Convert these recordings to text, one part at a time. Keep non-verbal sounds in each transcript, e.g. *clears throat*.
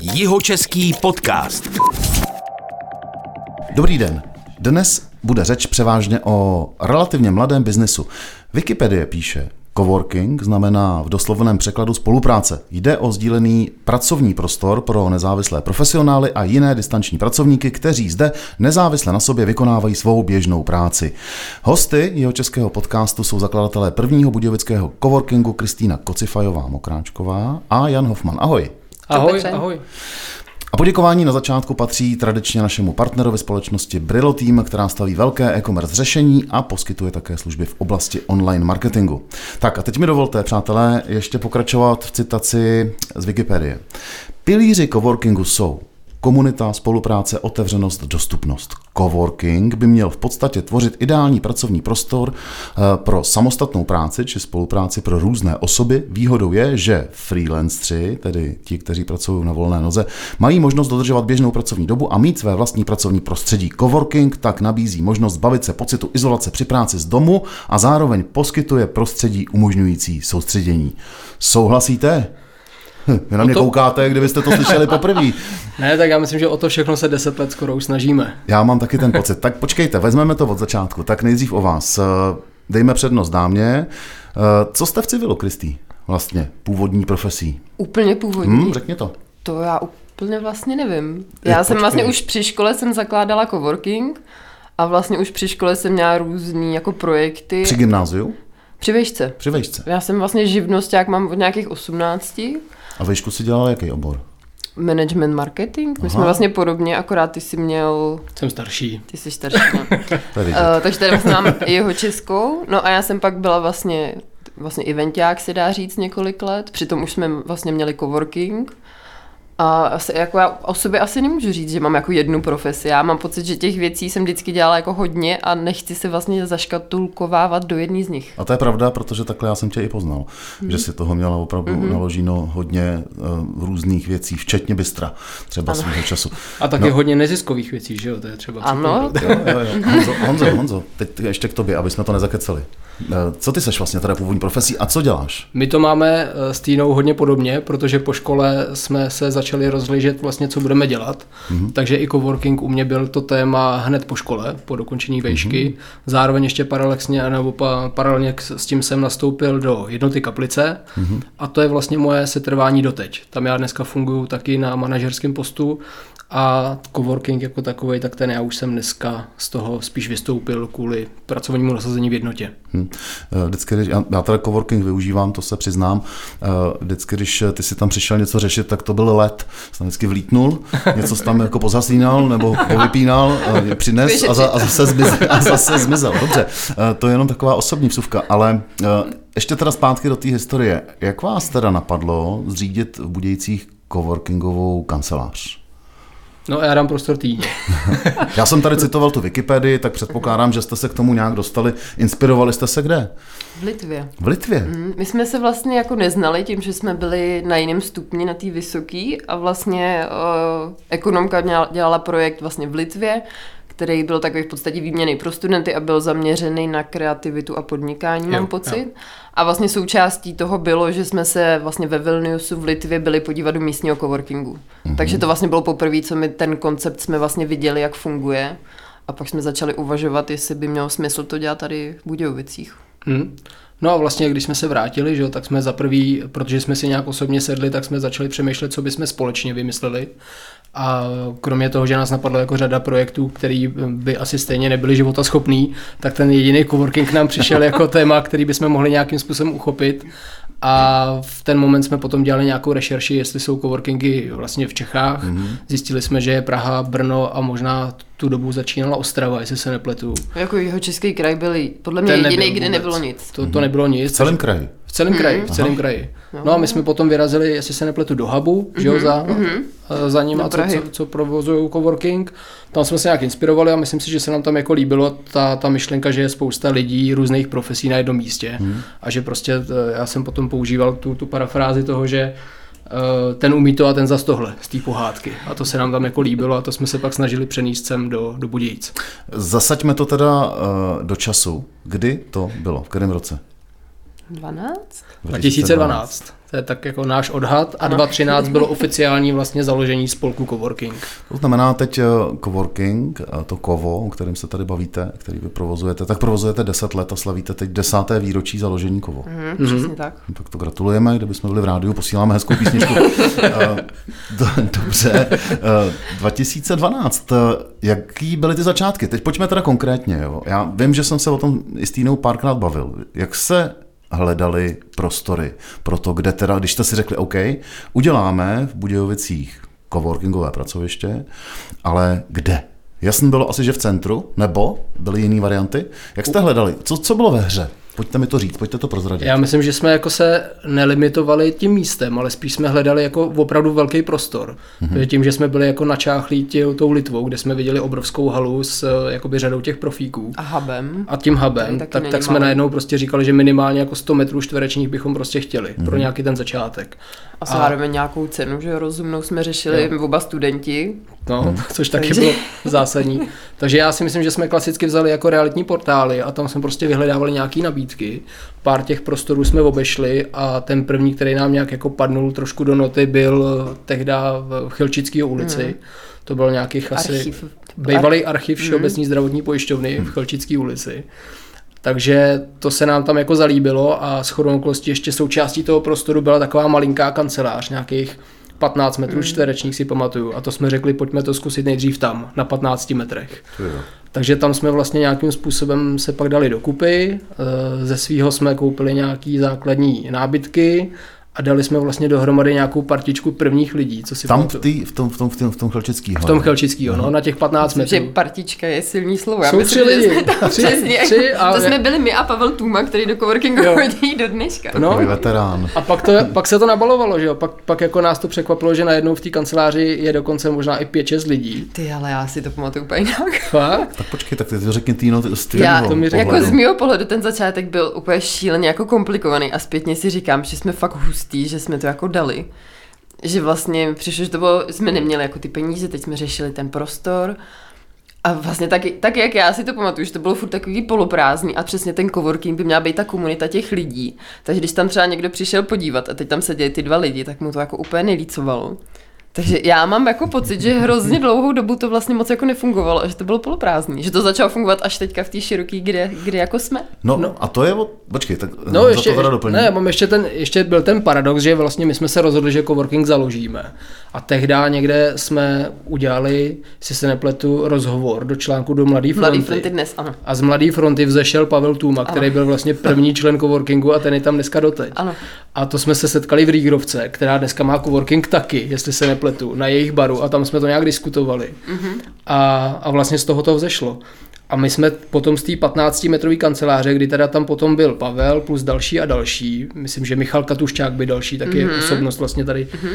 Jihočeský podcast. Dobrý den. Dnes bude řeč převážně o relativně mladém biznesu. Wikipedie píše, Coworking znamená v doslovném překladu spolupráce. Jde o sdílený pracovní prostor pro nezávislé profesionály a jiné distanční pracovníky, kteří zde nezávisle na sobě vykonávají svou běžnou práci. Hosty jeho českého podcastu jsou zakladatelé prvního budějovického coworkingu Kristýna Kocifajová Mokráčková a Jan Hofman. Ahoj. Ahoj, Petře. ahoj. A poděkování na začátku patří tradičně našemu partnerovi společnosti Brillo Team, která staví velké e-commerce řešení a poskytuje také služby v oblasti online marketingu. Tak a teď mi dovolte, přátelé, ještě pokračovat v citaci z Wikipedie. Pilíři coworkingu jsou Komunita, spolupráce, otevřenost, dostupnost. Coworking by měl v podstatě tvořit ideální pracovní prostor eh, pro samostatnou práci či spolupráci pro různé osoby. Výhodou je, že freelancři, tedy ti, kteří pracují na volné noze, mají možnost dodržovat běžnou pracovní dobu a mít své vlastní pracovní prostředí. Coworking tak nabízí možnost zbavit se pocitu izolace při práci z domu a zároveň poskytuje prostředí umožňující soustředění. Souhlasíte? Vy na mě to- koukáte, kdybyste to slyšeli *laughs* poprvé. Ne, tak já myslím, že o to všechno se deset let skoro už snažíme. Já mám taky ten pocit. Tak počkejte, vezmeme to od začátku. Tak nejdřív o vás. Eh, Dejme přednost dámě. Eh, Co jste v civilu, Kristý? Vlastně, původní profesí. Úplně původní. Hm, řekni to. To já úplně vlastně nevím. Já jsem počkej. vlastně už při škole jsem zakládala coworking a vlastně už při škole jsem měla různý jako projekty. Při gymnáziu? Při vejšce. Při vejšce. Já jsem vlastně živnosták, mám od nějakých 18. A vejšku si dělala jaký obor? Management marketing. My Aha. jsme vlastně podobně, akorát ty jsi měl, Jsem starší. ty jsi starší. No. To je vidět. Uh, takže tady vlastně mám jeho českou. No a já jsem pak byla vlastně, vlastně eventák se dá říct několik let. Přitom už jsme vlastně měli coworking. A asi, jako já o sobě asi nemůžu říct, že mám jako jednu profesi. Já mám pocit, že těch věcí jsem vždycky dělala jako hodně a nechci se vlastně zaškatulkovávat do jedné z nich. A to je pravda, protože takhle já jsem tě i poznal, Mhm. že si toho měla opravdu naloženo hodně uh, různých věcí, včetně bystra, třeba svého času. A taky no. hodně neziskových věcí, že jo? To je třeba Ano. Jo, jo, jo. Honzo, Honzo, Honzo, teď ještě k tobě, aby jsme to nezakeceli. Eh, Co ty seš vlastně teda původní profesí a co děláš? My to máme eh, s Týnou hodně podobně, protože po škole jsme se začali rozhlížet vlastně, co budeme dělat. Mm-hmm. Takže i coworking u mě byl to téma hned po škole, po dokončení vejšky. Mm-hmm. Zároveň ještě paralelně, nebo pa, paralelně s tím jsem nastoupil do jednoty kaplice mm-hmm. a to je vlastně moje setrvání doteď. Tam já dneska funguji taky na manažerském postu a coworking jako takový, tak ten já už jsem dneska z toho spíš vystoupil kvůli pracovnímu nasazení v jednotě. Hm. Eh, Vždycky, když, já, já teda coworking využívám, to se přiznám, Eh, vždycky, když ty si tam přišel něco řešit, tak to byl let. Jsem vždycky vlítnul, něco jsi tam jako pozasínal nebo povypínal, eh, přines a, za, a, zase zmizel, a zase zmizel. Dobře, eh, to je jenom taková osobní vsuvka, ale eh, ještě teda zpátky do té historie. Jak vás teda napadlo zřídit v Budějcích coworkingovou kancelář? No a já dám prostor Týně. *laughs* Já jsem tady citoval tu Wikipedii, tak předpokládám, že jste se k tomu nějak dostali. Inspirovali jste se kde? v Litvě. V Litvě. Mm, My jsme se vlastně jako neznali tím, že jsme byli na jiném stupni, na té vysoký a vlastně uh, ekonomka dělala, dělala projekt vlastně v Litvě, který byl takový v podstatě výměný pro studenty a byl zaměřený na kreativitu a podnikání, Jo, mám pocit. A vlastně součástí toho bylo, že jsme se vlastně ve Vilniusu v Litvě byli podívat do místního coworkingu. Mm-hmm. Takže to vlastně bylo poprvé, co my ten koncept jsme vlastně viděli, jak funguje. A pak jsme začali uvažovat, jestli by mělo smysl to dělat tady v Budějovicích. Hmm. No a vlastně, když jsme se vrátili, že jo, tak jsme za prvý, protože jsme si nějak osobně sedli, tak jsme začali přemýšlet, co bychom společně vymysleli. A kromě toho, že nás napadlo jako řada projektů, který by asi stejně nebyly životaschopný, tak ten jediný coworking nám přišel jako *laughs* téma, který bychom mohli nějakým způsobem uchopit. A v ten moment jsme potom dělali nějakou rešerši, jestli jsou coworkingy vlastně v Čechách. Mm-hmm. Zjistili jsme, že je Praha, Brno a možná tu dobu začínala Ostrava, jestli se nepletu. Jako jeho český kraj byl podle mě Ten jediný, kde vůbec. nebylo nic. To, to nebylo nic. V celém kraji. V celém kraji, v celém kraji. No a my jsme potom vyrazili, jestli se nepletu, do Hubu, že jo, za, eh, za ním, a co, co, co provozují coworking. Tam jsme se nějak inspirovali a myslím si, že se nám tam jako líbilo ta, ta myšlenka, že je spousta lidí různých profesí na jednom místě a že prostě eh, já jsem potom používal tu, tu parafrázi toho, že eh, ten umí to a ten zas tohle z té pohádky. A to se nám tam jako líbilo a to jsme se pak snažili přenést sem do, do Budějíc. Zasaďme to teda do času. Kdy to bylo? V kterém roce? 12? 2012. To je tak jako náš odhad a 2013 bylo oficiální vlastně založení spolku Coworking. To znamená teď eh, coworking, to kovo, o kterém se tady bavíte, který vy provozujete, tak provozujete 10 let a slavíte teď desáté výročí založení kovo. Mhm, přesně tak. No, Tak to gratulujeme, kdyby jsme byli v rádiu, posíláme hezkou písničku. *laughs* Eh, do- Dobře. Eh, 2012. eh, Jaký byly ty začátky? Teď pojďme teda konkrétně. Jo. Já vím, že jsem se o tom i s Týnou párkrát bavil. Jak se hledali prostory pro to, kde teda, když jste si řekli, OK, uděláme v Budějovicích coworkingové pracoviště, ale kde? Jasně bylo asi, že v centru, nebo byly jiné varianty? Jak jste hledali? Co, co bylo ve hře? Pojďte mi to říct, pojďte to prozradit. Já myslím, že jsme jako se nelimitovali tím místem, ale spíš jsme hledali jako opravdu velký prostor. Mm-hmm. Tím, že jsme byli jako načáchlí tě, tou Litvou, kde jsme viděli obrovskou halu s eh, jakoby řadou těch profíků. A hubem. A tím hubem, tak, není tak jsme najednou prostě říkali, že minimálně jako 100 metrů čtverečních bychom prostě chtěli mm-hmm. pro nějaký ten začátek. A zároveň nějakou cenu, že rozumnou jsme řešili Jo. oba studenti. No, *laughs* což taky Takže- bylo zásadní. Takže já si myslím, že jsme klasicky vzali jako realitní portály a tam jsme prostě vyhledávali nějaké nabídky. Pár těch prostorů jsme obešli a ten první, který nám nějak jako padnul trošku do noty, byl tehda v Chelčického ulici. Mhm. To byl nějakých asi Archiv. bývalý archiv Mhm. Všeobecní zdravotní pojišťovny v Chelčické ulici. Takže to se nám tam jako zalíbilo a s okolností ještě součástí toho prostoru byla taková malinká kancelář, nějakých 15 metrů čtverečních si pamatuju. A to jsme řekli, pojďme to zkusit nejdřív tam, na 15 metrech. Jo. Takže tam jsme vlastně nějakým způsobem se pak dali dokupy, eh, ze svého jsme koupili nějaký základní nábytky a dali jsme vlastně dohromady nějakou partičku prvních lidí, co si Tam v, tý, v tom, v tom, v tom, v tom Chelčický. v tom Chelčickýho, no, na těch 15 Myslím, že metrů. partička je silný slovo. Já Jsou myslím, tři že lidi. jsme tam Tři- přesně. tři a- *laughs* to jsme byli my a Pavel Tůma, který do coworkingu Jo. chodí do dneška. No, veterán. A pak, to, pak se to nabalovalo, že jo? Pak, pak jako nás to překvapilo, že najednou v té kanceláři je dokonce možná i 5-6 lidí. Ty, ale já si to pamatuju úplně jinak. Fakt? Tak počkej, tak ty to řekni Týno ty- z Já, to mi jako z mého pohledu ten začátek byl úplně šíleně jako komplikovaný a zpětně si říkám, že jsme fakt hustý, že jsme to jako dali. Že vlastně přišlo, že to bylo, jsme neměli jako ty peníze, teď jsme řešili ten prostor a vlastně tak, tak, jak já si to pamatuju, že to bylo furt takový poloprázdný a přesně ten coworking by měla být ta komunita těch lidí. Takže když tam třeba někdo přišel podívat a teď tam seděli ty dva lidi, tak mu to jako úplně nelícovalo. Takže já mám jako pocit, že hrozně dlouhou dobu to vlastně moc jako nefungovalo že to bylo poloprázdný. Že to začalo fungovat až teďka v té široký, kde, kde jako jsme. No, no, a to je, od... počkej, tak No, za ještě, to teda doplním. ne, mám ještě, ten, ještě byl ten paradox, že vlastně my jsme se rozhodli, že coworking založíme. A tehdy někde jsme udělali, si se nepletu, rozhovor do článku do Mladý fronty. Mladý fronty dnes, ano. A z Mladý fronty vzešel Pavel Tůma, který byl vlastně první člen coworkingu a ten je tam dneska doteď. Ano. A to jsme se setkali v Rígrovce, která dneska má coworking taky, jestli se nepletu, na jejich baru a tam jsme to nějak diskutovali. Mm-hmm. A, a vlastně z toho to vzešlo. A my jsme potom z té 15-metrové kanceláře, kdy teda tam potom byl Pavel plus další a další, myslím, že Michal Katuščák by další, taky mm-hmm. osobnost vlastně tady mm-hmm.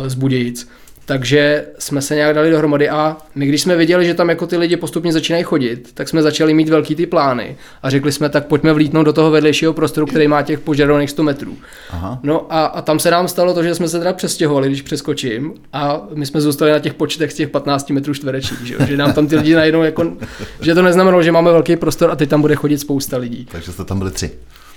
uh, z Budějic. Takže jsme se nějak dali dohromady a my když jsme viděli, že tam jako ty lidi postupně začínají chodit, tak jsme začali mít velký ty plány a řekli jsme, tak pojďme vlítnout do toho vedlejšího prostoru, který má těch požadovaných 100 metrů. Aha. No a, a tam se nám stalo to, že jsme se teda přestěhovali, když přeskočím a my jsme zůstali na těch počtech z těch 15 metrů čtverečních, že, že nám tam ty lidi najednou jako, že to neznamenalo, že máme velký prostor a teď tam bude chodit spousta lidí. Takže jste tam byli tři.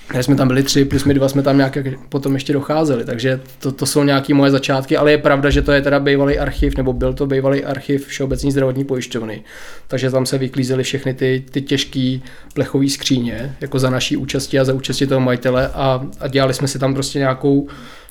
Takže jsme tam byli tři, plus my dva jsme tam nějak jak potom ještě docházeli, takže to, to jsou nějaké moje začátky, ale je pravda, že to je teda bývalý archiv, nebo byl to bývalý archiv Všeobecní zdravotní pojišťovny, takže tam se vyklízely všechny ty, ty těžké plechové skříně, jako za naší účasti a za účasti toho majitele a, a dělali jsme si tam prostě nějakou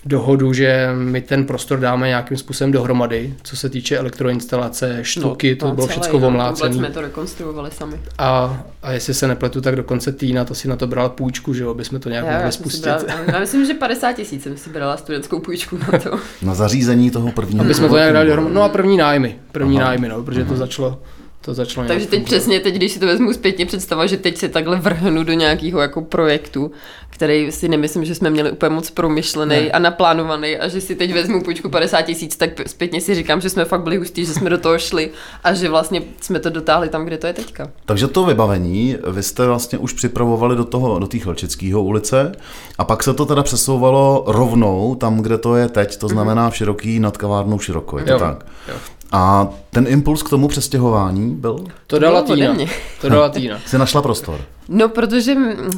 dohodu, že my ten prostor dáme nějakým způsobem dohromady, co se týče elektroinstalace, štuky, to no, bylo všechno no, omlácené. Jsme to rekonstruovali sami. A, a jestli se nepletu, tak dokonce Týna to si na to brala půjčku, že jo, aby jsme to nějak Já, mohli já, spustit. brala, já myslím, že 50 tisíc jsem si brala studentskou půjčku na to. Na zařízení toho prvního. Aby jsme to nějak dali dohromady. No a první nájmy. První Aha. nájmy, no, protože to začalo, to začalo Takže teď fungovat. přesně, teď když si to vezmu zpětně představa, že teď se takhle vrhnu do nějakého jako projektu, který si nemyslím, že jsme měli úplně moc promyšlený Ne. a naplánovaný a že si teď vezmu půjčku 50 tisíc, tak zpětně si říkám, že jsme fakt byli hustí, že jsme do toho šli a že vlastně jsme to dotáhli tam, kde to je teďka. Takže to vybavení vy jste vlastně už připravovali do toho, do té Chlčického ulice a pak se to teda přesouvalo rovnou tam, kde to je teď, to znamená v široký nad kavárnou široko, je to Jo, tak? jo. A ten impuls k tomu přestěhování byl? To dala Týna. *laughs* To dala Týna. Jsi našla prostor. No, protože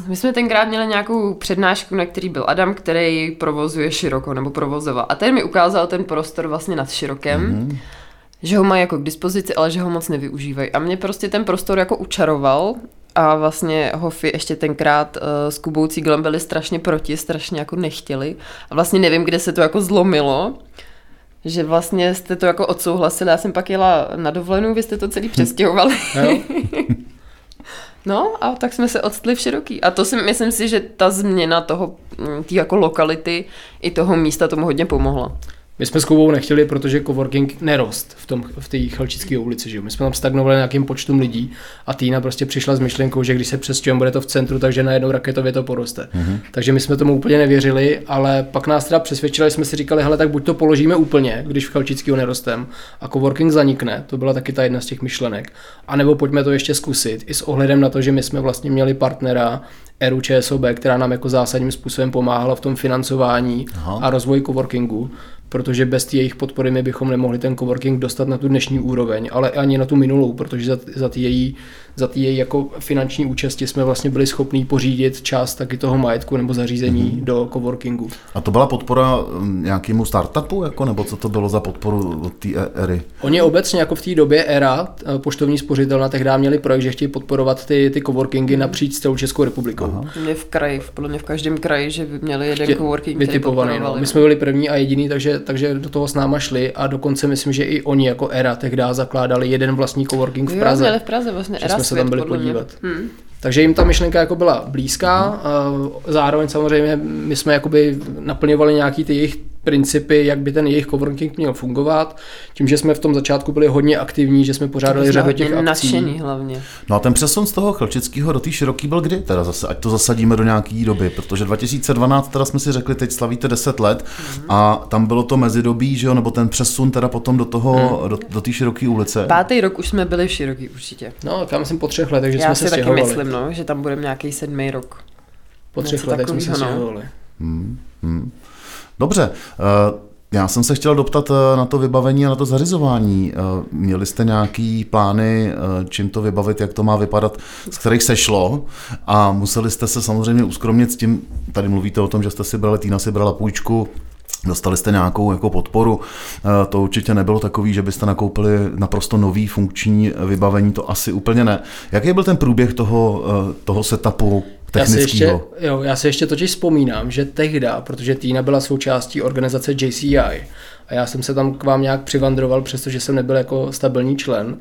my jsme tenkrát měli nějakou přednášku, na který byl Adam, který provozuje široko, nebo provozoval. A ten mi ukázal ten prostor vlastně nad širokem, mm-hmm. že ho mají jako k dispozici, ale že ho moc nevyužívají. A mě prostě ten prostor jako učaroval a vlastně Hofi ještě tenkrát uh, s Kubou Cíglem byli strašně proti, strašně jako nechtěli. A vlastně nevím, kde se to jako zlomilo, že vlastně jste to jako odsouhlasili. Já jsem pak jela na dovolenou, vy jste to celý přestěhovali. *laughs* No a tak jsme se odstli v široký. A to si myslím si, že ta změna toho, mm, tý jako lokality i toho místa tomu hodně pomohla. My jsme s Kubou nechtěli, protože coworking nerost v tom v té Chalčické ulici. Že? My jsme tam stagnovali nějakým počtem lidí a Týna prostě přišla s myšlenkou, že když se přestěhujeme, bude to v centru, takže najednou raketově to poroste. Mm-hmm. Takže my jsme tomu úplně nevěřili, ale pak nás teda přesvědčili, jsme si říkali, hele, tak buď to položíme úplně, když v Chalčického nerostem a coworking zanikne, to byla taky ta jedna z těch myšlenek, anebo pojďme to ještě zkusit, i s ohledem na to, že my jsme vlastně měli partnera Eru ČSOB, která nám jako zásadním způsobem pomáhala v tom financování Aha. a rozvoji coworkingu, protože bez té jejich podpory my bychom nemohli ten coworking dostat na tu dnešní úroveň, ale ani na tu minulou, protože za, za ty její, za ty její jako finanční účasti jsme vlastně byli schopní pořídit část taky toho majetku nebo zařízení mm-hmm. do coworkingu. A to byla podpora mm, nějakému startupu, jako, nebo co to bylo za podporu od té ery? Oni obecně jako v té době ERA, eh, poštovní spořitelna, tehdy měli projekt, že chtějí podporovat ty, ty coworkingy napříč celou Českou republikou. Aha. Mě v kraji, v- podle mě v každém kraji, že by měli jeden Tě- coworking, který vytipovaný. No. My jsme byli první a jediný, takže, takže do toho s náma šli a dokonce myslím, že i oni jako ERA tehdy zakládali jeden vlastní coworking v Jo, Praze. měli v Praze vlastně jsme se tam byli podívat. Hmm. Takže jim ta myšlenka jako byla blízká, a zároveň samozřejmě my jsme jakoby naplňovali nějaký ty jejich principy, jak by ten jejich coworking měl fungovat. Tím, že jsme v tom začátku byli hodně aktivní, že jsme pořádali řadu hodně těch akcí. nadšený hlavně. No a ten přesun z toho Chlčického do té široký byl kdy teda zase, ať to zasadíme do nějaký doby, protože 2012 teda jsme si řekli, teď slavíte 10 let a tam bylo to mezidobí, že jo, nebo ten přesun teda potom do toho, do, do té široké ulice. Pátý rok už jsme byli v široký určitě. No, já myslím po třech letech, že Já jsme si se taky stěhovali. myslím, no, že tam budeme nějaký sedmý rok. Po třech letech jsme se no. stěhovali. Dobře, eh, já jsem se chtěl doptat eh, na to vybavení a na to zařizování. Eh, Měli jste nějaký plány, čím to vybavit, jak to má vypadat, z kterých se šlo a museli jste se samozřejmě uskromnit s tím, tady mluvíte o tom, že jste si brali, Týna si brala půjčku, Dostali jste nějakou jako podporu, to určitě nebylo takový, že byste nakoupili naprosto nový funkční vybavení, to asi úplně ne. Jaký byl ten průběh toho, toho setupu Já si, ještě, technického? jo, já si ještě totiž vzpomínám, že tehda, protože Týna byla součástí organizace JCI a já jsem se tam k vám nějak přivandroval, přestože jsem nebyl jako stabilní člen,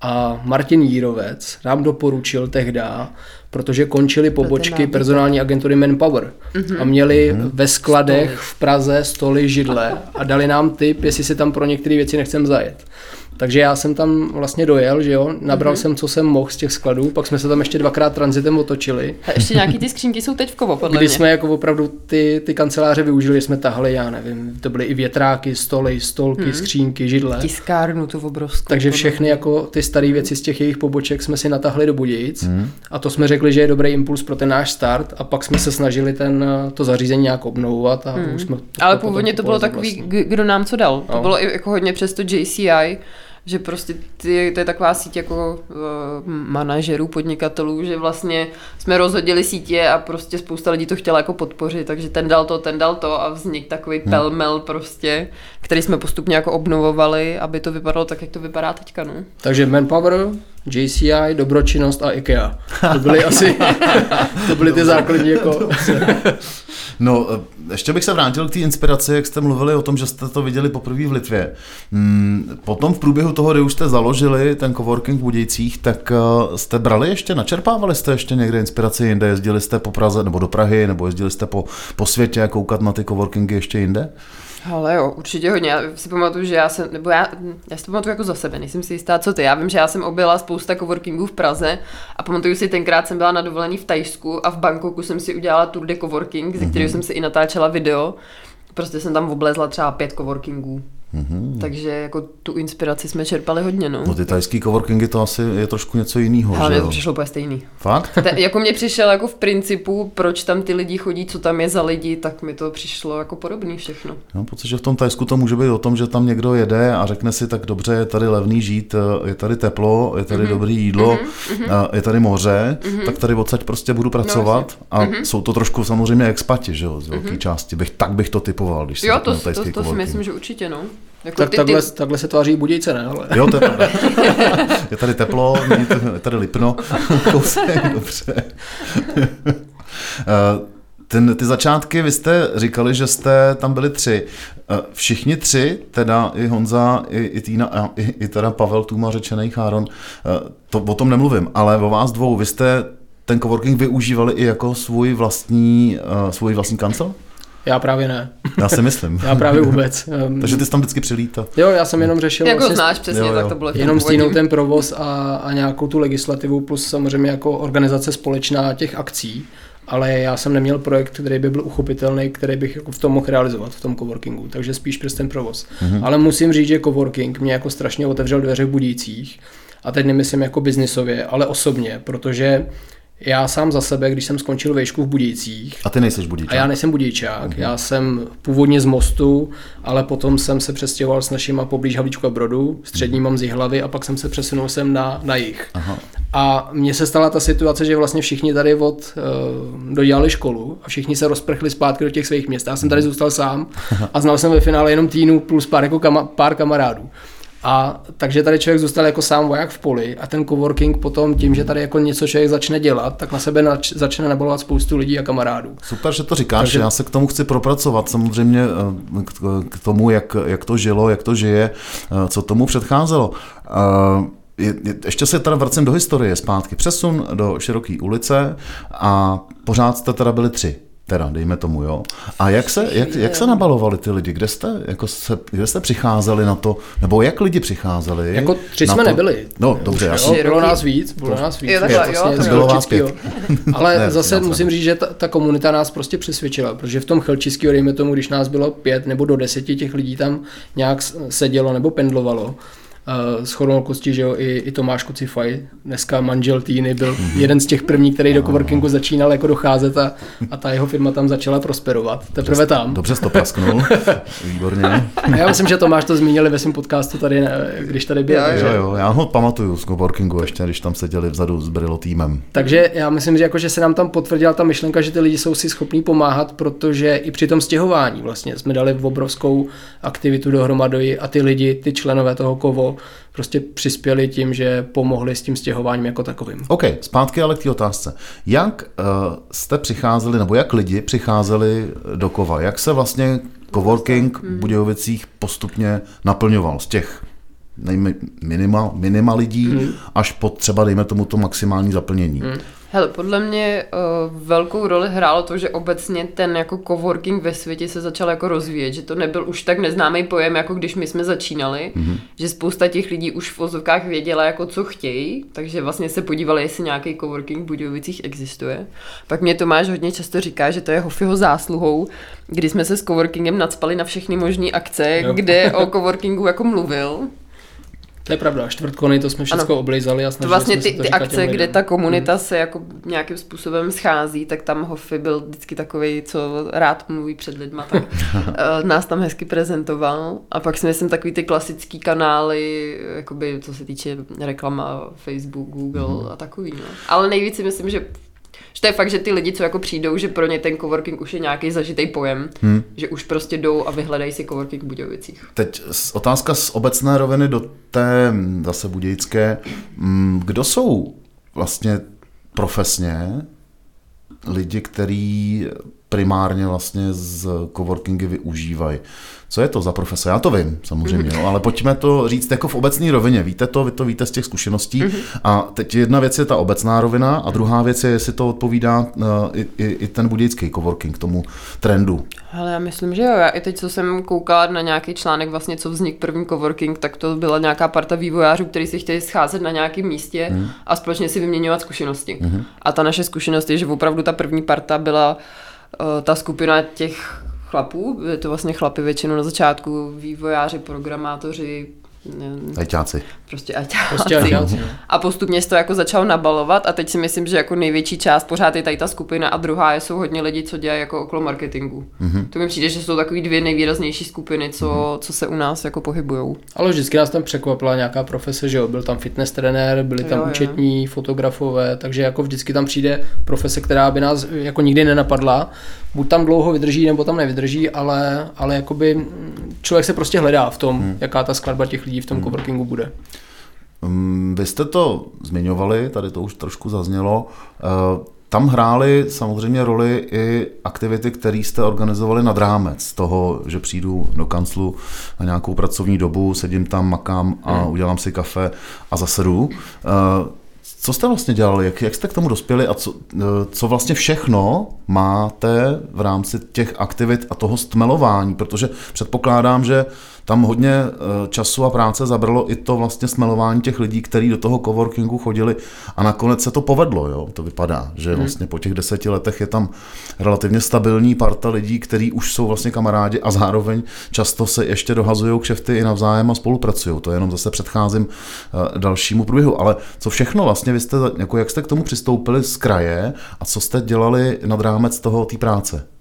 a Martin Jírovec nám doporučil tehda, protože končily pobočky personální agentury Manpower a měli ve skladech Stoly. v Praze stoly, židle a dali nám tip, jestli si tam pro některé věci nechcem zajet. Takže já jsem tam vlastně dojel, že jo, nabral Mhm. jsem, co jsem mohl z těch skladů, pak jsme se tam ještě dvakrát transitem otočili A ještě nějaký ty skřínky jsou teď v kovo, podle kdy mě. jsme jako opravdu ty, ty kanceláře využili, jsme tahali, já nevím, to byly i větráky, stoly, stolky, hmm. skřínky, židle. Tiskárnu tu obrovskou. Takže všechny jako ty staré věci z těch jejich poboček jsme si natahli do Budějic hmm. a to jsme řekli, že je dobrý impuls pro ten náš start a pak jsme se snažili ten, to zařízení nějak obnovovat a hmm. už jsme Ale původně to bylo takový, vlastní. k- kdo nám co dal. To No. bylo i jako hodně přes to JCI, že prostě ty, to je taková síť jako uh, manažerů, podnikatelů, že vlastně jsme rozhodili sítě a prostě spousta lidí to chtěla jako podpořit, takže ten dal to, ten dal to a vznik takový hmm. pelmel prostě, který jsme postupně jako obnovovali, aby to vypadalo tak, jak to vypadá teďka, no. Takže Manpower, JCI, dobročinnost a IKEA. To byly asi to byly ty základní jako... No, eh, ještě bych se vrátil k té inspiraci, jak jste mluvili o tom, že jste to viděli poprvé v Litvě. Mm, Potom v průběhu toho, kdy už jste založili ten coworking v Budějcích, tak eh, jste brali ještě, načerpávali jste ještě někde inspiraci jinde, jezdili jste po Praze nebo do Prahy, nebo jezdili jste po, po světě koukat na ty coworkingy ještě jinde? Ale jo, určitě hodně. Já si pamatuju, že já jsem, nebo já, já si to pamatuju jako za sebe, nejsem si jistá, co ty. Já vím, že já jsem objela spousta coworkingů v Praze a pamatuju si, tenkrát jsem byla na dovolený v Tajsku a v Bangkoku jsem si udělala tour de coworking, ze kterého jsem si i natáčela video. Prostě jsem tam oblezla třeba pět coworkingů. Mm-hmm. Takže jako tu inspiraci jsme čerpali hodně, no. No ty tajský coworkingy to asi je trošku něco jiného, Ale že to přišlo úplně stejný. Fakt? Te, jako mě přišel jako v principu, proč tam ty lidi chodí, co tam je za lidi, tak mi to přišlo jako podobný všechno. Mám pocit, že v tom Tajsku to může být o tom, že tam někdo jede a řekne si, tak dobře, je tady levný žít, je tady teplo, je tady mm-hmm. dobrý jídlo, mm-hmm. je tady moře, mm-hmm. tak tady odsaď prostě budu pracovat no, a mm-hmm. jsou to trošku samozřejmě expati, že jo, z velké mm-hmm. části. Bych, tak bych to typoval, když se Jo, to, to, to, to si myslím, že určitě, no. Jako tak ty, takhle, ty... takhle se tváří Budějce, ne? Ale... Jo, to je pravda. *laughs* je tady teplo, je tady lipno, *laughs* kousek, dobře. Ten, ty začátky, vy jste říkali, že jste tam byli tři. Všichni tři, teda i Honza, i, i Týna, a i, i teda Pavel Tuma, řečený Cháron, to, o tom nemluvím, ale o vás dvou, vy jste ten coworking využívali i jako svůj vlastní, svůj vlastní kancel? Já právě ne. Já si myslím. já právě vůbec. *laughs* Takže ty jsi tam vždycky přilítal. Jo, já jsem jenom řešil... Jako vlastně, znáš přesně, jo, jo. tak to bylo. Jenom stínout ten provoz a, a nějakou tu legislativu, plus samozřejmě jako organizace společná těch akcí ale já jsem neměl projekt, který by byl uchopitelný, který bych jako v tom mohl realizovat, v tom coworkingu, takže spíš přes ten provoz. Mm-hmm. Ale musím říct, že coworking mě jako strašně otevřel dveře v Budících a teď nemyslím jako biznisově, ale osobně, protože já sám za sebe, když jsem skončil vejšku v Budějcích. A ty nejseš Budějčák? A já nejsem Budějčák. Uh-huh. Já jsem původně z Mostu, ale potom jsem se přestěhoval s našima poblíž Havlíčku a Brodu, střední mám z hlavy a pak jsem se přesunul sem na, na jich. Aha. A mně se stala ta situace, že vlastně všichni tady od uh, dodělali školu a všichni se rozprchli zpátky do těch svých měst. Já jsem tady zůstal sám *laughs* a znal jsem ve finále jenom týnu plus pár, jako kama, pár kamarádů. A takže tady člověk zůstal jako sám voják v poli a ten coworking potom tím, že tady jako něco člověk začne dělat, tak na sebe nač, začne nabalovat spoustu lidí a kamarádů. Super, že to říkáš, takže... já se k tomu chci propracovat samozřejmě eh, k tomu, jak, jak to žilo, jak to žije, eh, co tomu předcházelo. Eh, je, je, ještě se teda vracím do historie zpátky. Přesun do široké ulice a pořád jste teda byli tři. Teda, dejme tomu, jo. A jak se, jak, jak se nabalovali ty lidi? Kde jste, jako se, kde jste přicházeli na to? Nebo jak lidi přicházeli? Jako tři jsme to? nebyli. No, dobře. Už, jo, bylo nás víc, bylo nás víc. Jo, takhle, jo, vlastně bylo vás pět. Ale ne, zase musím říct, že ta, ta, komunita nás prostě přesvědčila, protože v tom Chelčiského, dejme tomu, když nás bylo pět nebo do deseti těch lidí tam nějak sedělo nebo pendlovalo, Uh, s chodou okolností, že jo, i, i Tomáš Kucifaj, dneska manžel Týny, byl jeden z těch prvních, který do coworkingu začínal jako docházet a, a ta jeho firma tam začala prosperovat. Teprve tam. Dobře to prasknul, *laughs* výborně. A já myslím, že Tomáš to zmínili ve svém podcastu tady, když tady byl. Jo, takže... jo, jo, já ho pamatuju z coworkingu ještě, když tam seděli vzadu s Brilo týmem. Takže já myslím, že, jako, že se nám tam potvrdila ta myšlenka, že ty lidi jsou si schopní pomáhat, protože i při tom stěhování vlastně jsme dali obrovskou aktivitu dohromady a ty lidi, ty členové toho kovo, prostě přispěli tím, že pomohli s tím stěhováním jako takovým. OK, zpátky ale k té otázce. Jak uh, jste přicházeli, nebo jak lidi přicházeli do kova? Jak se vlastně coworking v Budějovicích postupně naplňoval z těch nejme, minima, minima lidí hmm. až po třeba, dejme tomu, to maximální zaplnění? Hmm. Hele, podle mě uh, velkou roli hrálo to, že obecně ten jako coworking ve světě se začal jako rozvíjet, že to nebyl už tak neznámý pojem, jako když my jsme začínali, mm-hmm. že spousta těch lidí už v vozovkách věděla, jako co chtějí, takže vlastně se podívali, jestli nějaký coworking v Budějovicích existuje. Pak mě Tomáš hodně často říká, že to je Hoffiho zásluhou, kdy jsme se s coworkingem nadspali na všechny možné akce, jo. kde o coworkingu jako mluvil. To je pravda, čtvrtkony to jsme všechno oblizali a to vlastně ty, ty akce, kde ta komunita hmm. se jako nějakým způsobem schází, tak tam Hoffy byl vždycky takový, co rád mluví před lidma, tak *laughs* eh, nás tam hezky prezentoval. A pak si myslím takový ty klasický kanály, jakoby co se týče reklama, Facebook, Google hmm. a takový. No. Ale nejvíc si myslím, že že to je fakt, že ty lidi, co jako přijdou, že pro ně ten coworking už je nějaký zažitý pojem, hmm. že už prostě jdou a vyhledají si coworking v Budějovicích. Teď otázka z obecné roviny do té zase budějické. Mm, kdo jsou vlastně profesně lidi, kteří primárně vlastně z coworkingy využívají. Co je to za profese? Já to vím, samozřejmě, mm-hmm. ale pojďme to říct jako v obecné rovině. Víte to, vy to víte z těch zkušeností. Mm-hmm. A teď jedna věc je ta obecná rovina a druhá věc je, jestli to odpovídá uh, i, i, i ten budějický coworking tomu trendu. Ale já myslím, že jo. Já i teď, co jsem koukala na nějaký článek, vlastně co vznik první coworking, tak to byla nějaká parta vývojářů, kteří si chtěli scházet na nějakém místě mm. a společně si vyměňovat zkušenosti. Mm. A ta naše zkušenost je, že opravdu ta první parta byla uh, ta skupina těch chlapů, je to vlastně chlapy většinou na začátku, vývojáři, programátoři, Ajťáci. Prostě ajťáci. Prostě no. A postupně se to jako začalo nabalovat a teď si myslím, že jako největší část pořád je tady ta skupina a druhá jsou hodně lidi, co dělají jako okolo marketingu. Mm-hmm. To mi přijde, že jsou takový dvě nejvýraznější skupiny, co, mm-hmm. co se u nás jako pohybujou. Ale vždycky nás tam překvapila nějaká profese, že jo, byl tam fitness trenér, byli tam Jo, účetní, fotografové, takže jako vždycky tam přijde profese, která by nás jako nikdy nenapadla. Buď tam dlouho vydrží, nebo tam nevydrží, ale, ale jakoby mm, člověk se prostě hledá v tom, hmm. jaká ta skladba těch lidí v tom hmm. coworkingu bude. Mm, Vy jste to zmiňovali, tady to už trošku zaznělo. Eh, Tam hrály samozřejmě roli i aktivity, které jste organizovali nad rámec toho, že přijdu do kanclu na nějakou pracovní dobu, sedím tam, makám a udělám si kafe a zase jdu. Eh, Co jste vlastně dělali? Jak, jak jste k tomu dospěli a co, eh, co vlastně všechno máte v rámci těch aktivit a toho stmelování? Protože předpokládám, že tam hodně eh, času a práce zabralo i to vlastně smelování těch lidí, kteří do toho coworkingu chodili a nakonec se to povedlo, jo? to vypadá, že vlastně po těch deseti letech je tam relativně stabilní parta lidí, kteří už jsou vlastně kamarádi a zároveň často se ještě dohazují kšefty i navzájem a spolupracují. To jenom zase předcházím eh, dalšímu průběhu, ale co všechno vlastně vy jste, jako jak jste k tomu přistoupili z kraje a co jste dělali nad rámec toho té práce?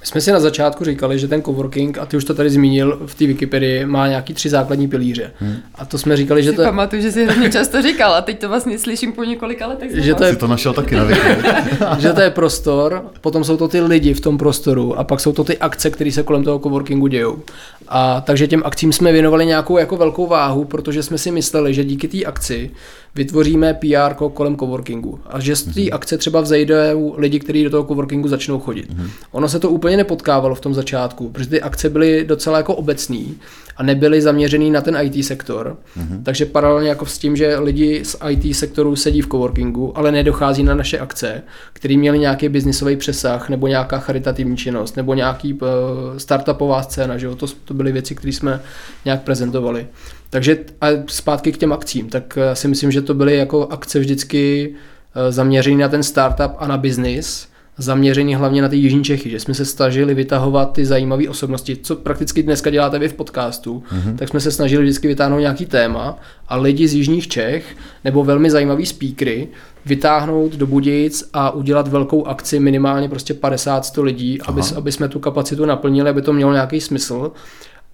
My jsme si na začátku říkali, že ten coworking, a ty už to tady zmínil v té Wikipedii, má nějaký tři základní pilíře. Hmm. A to jsme říkali, že Si to, pamatuju, že si hrozně často říkal a teď to vlastně slyším po několika letech. že to je Jsi to našel taky na Wikipedii. *laughs* že to je prostor, potom jsou to ty lidi v tom prostoru a pak jsou to ty akce, které se kolem toho coworkingu dějou. A takže těm akcím jsme věnovali nějakou jako velkou váhu, protože jsme si mysleli, že díky té akci vytvoříme PR kolem coworkingu a že z té akce třeba vzejdou lidi, kteří do toho coworkingu začnou chodit. Ono se to úplně nepotkávalo v tom začátku, protože ty akce byly docela jako obecný a nebyly zaměřený na ten IT sektor. Takže paralelně jako s tím, že lidi z IT sektoru sedí v coworkingu, ale nedochází na naše akce, které měly nějaký biznisový přesah, nebo nějaká charitativní činnost, nebo nějaký uh, startupová scéna, že jo? To, to byly věci, které jsme nějak prezentovali. Takže a zpátky k těm akcím, tak eh, si myslím, že to byly jako akce vždycky eh, zaměřené na ten startup a na biznis, zaměření hlavně na ty jižní Čechy, že jsme se snažili vytahovat ty zajímavé osobnosti, co prakticky dneska děláte vy v podcastu, mm-hmm. tak jsme se snažili vždycky vytáhnout nějaký téma a lidi z jižních Čech nebo velmi zajímavý speakery vytáhnout do Budic a udělat velkou akci minimálně prostě 50-100 lidí, aby, aby jsme tu kapacitu naplnili, aby to mělo nějaký smysl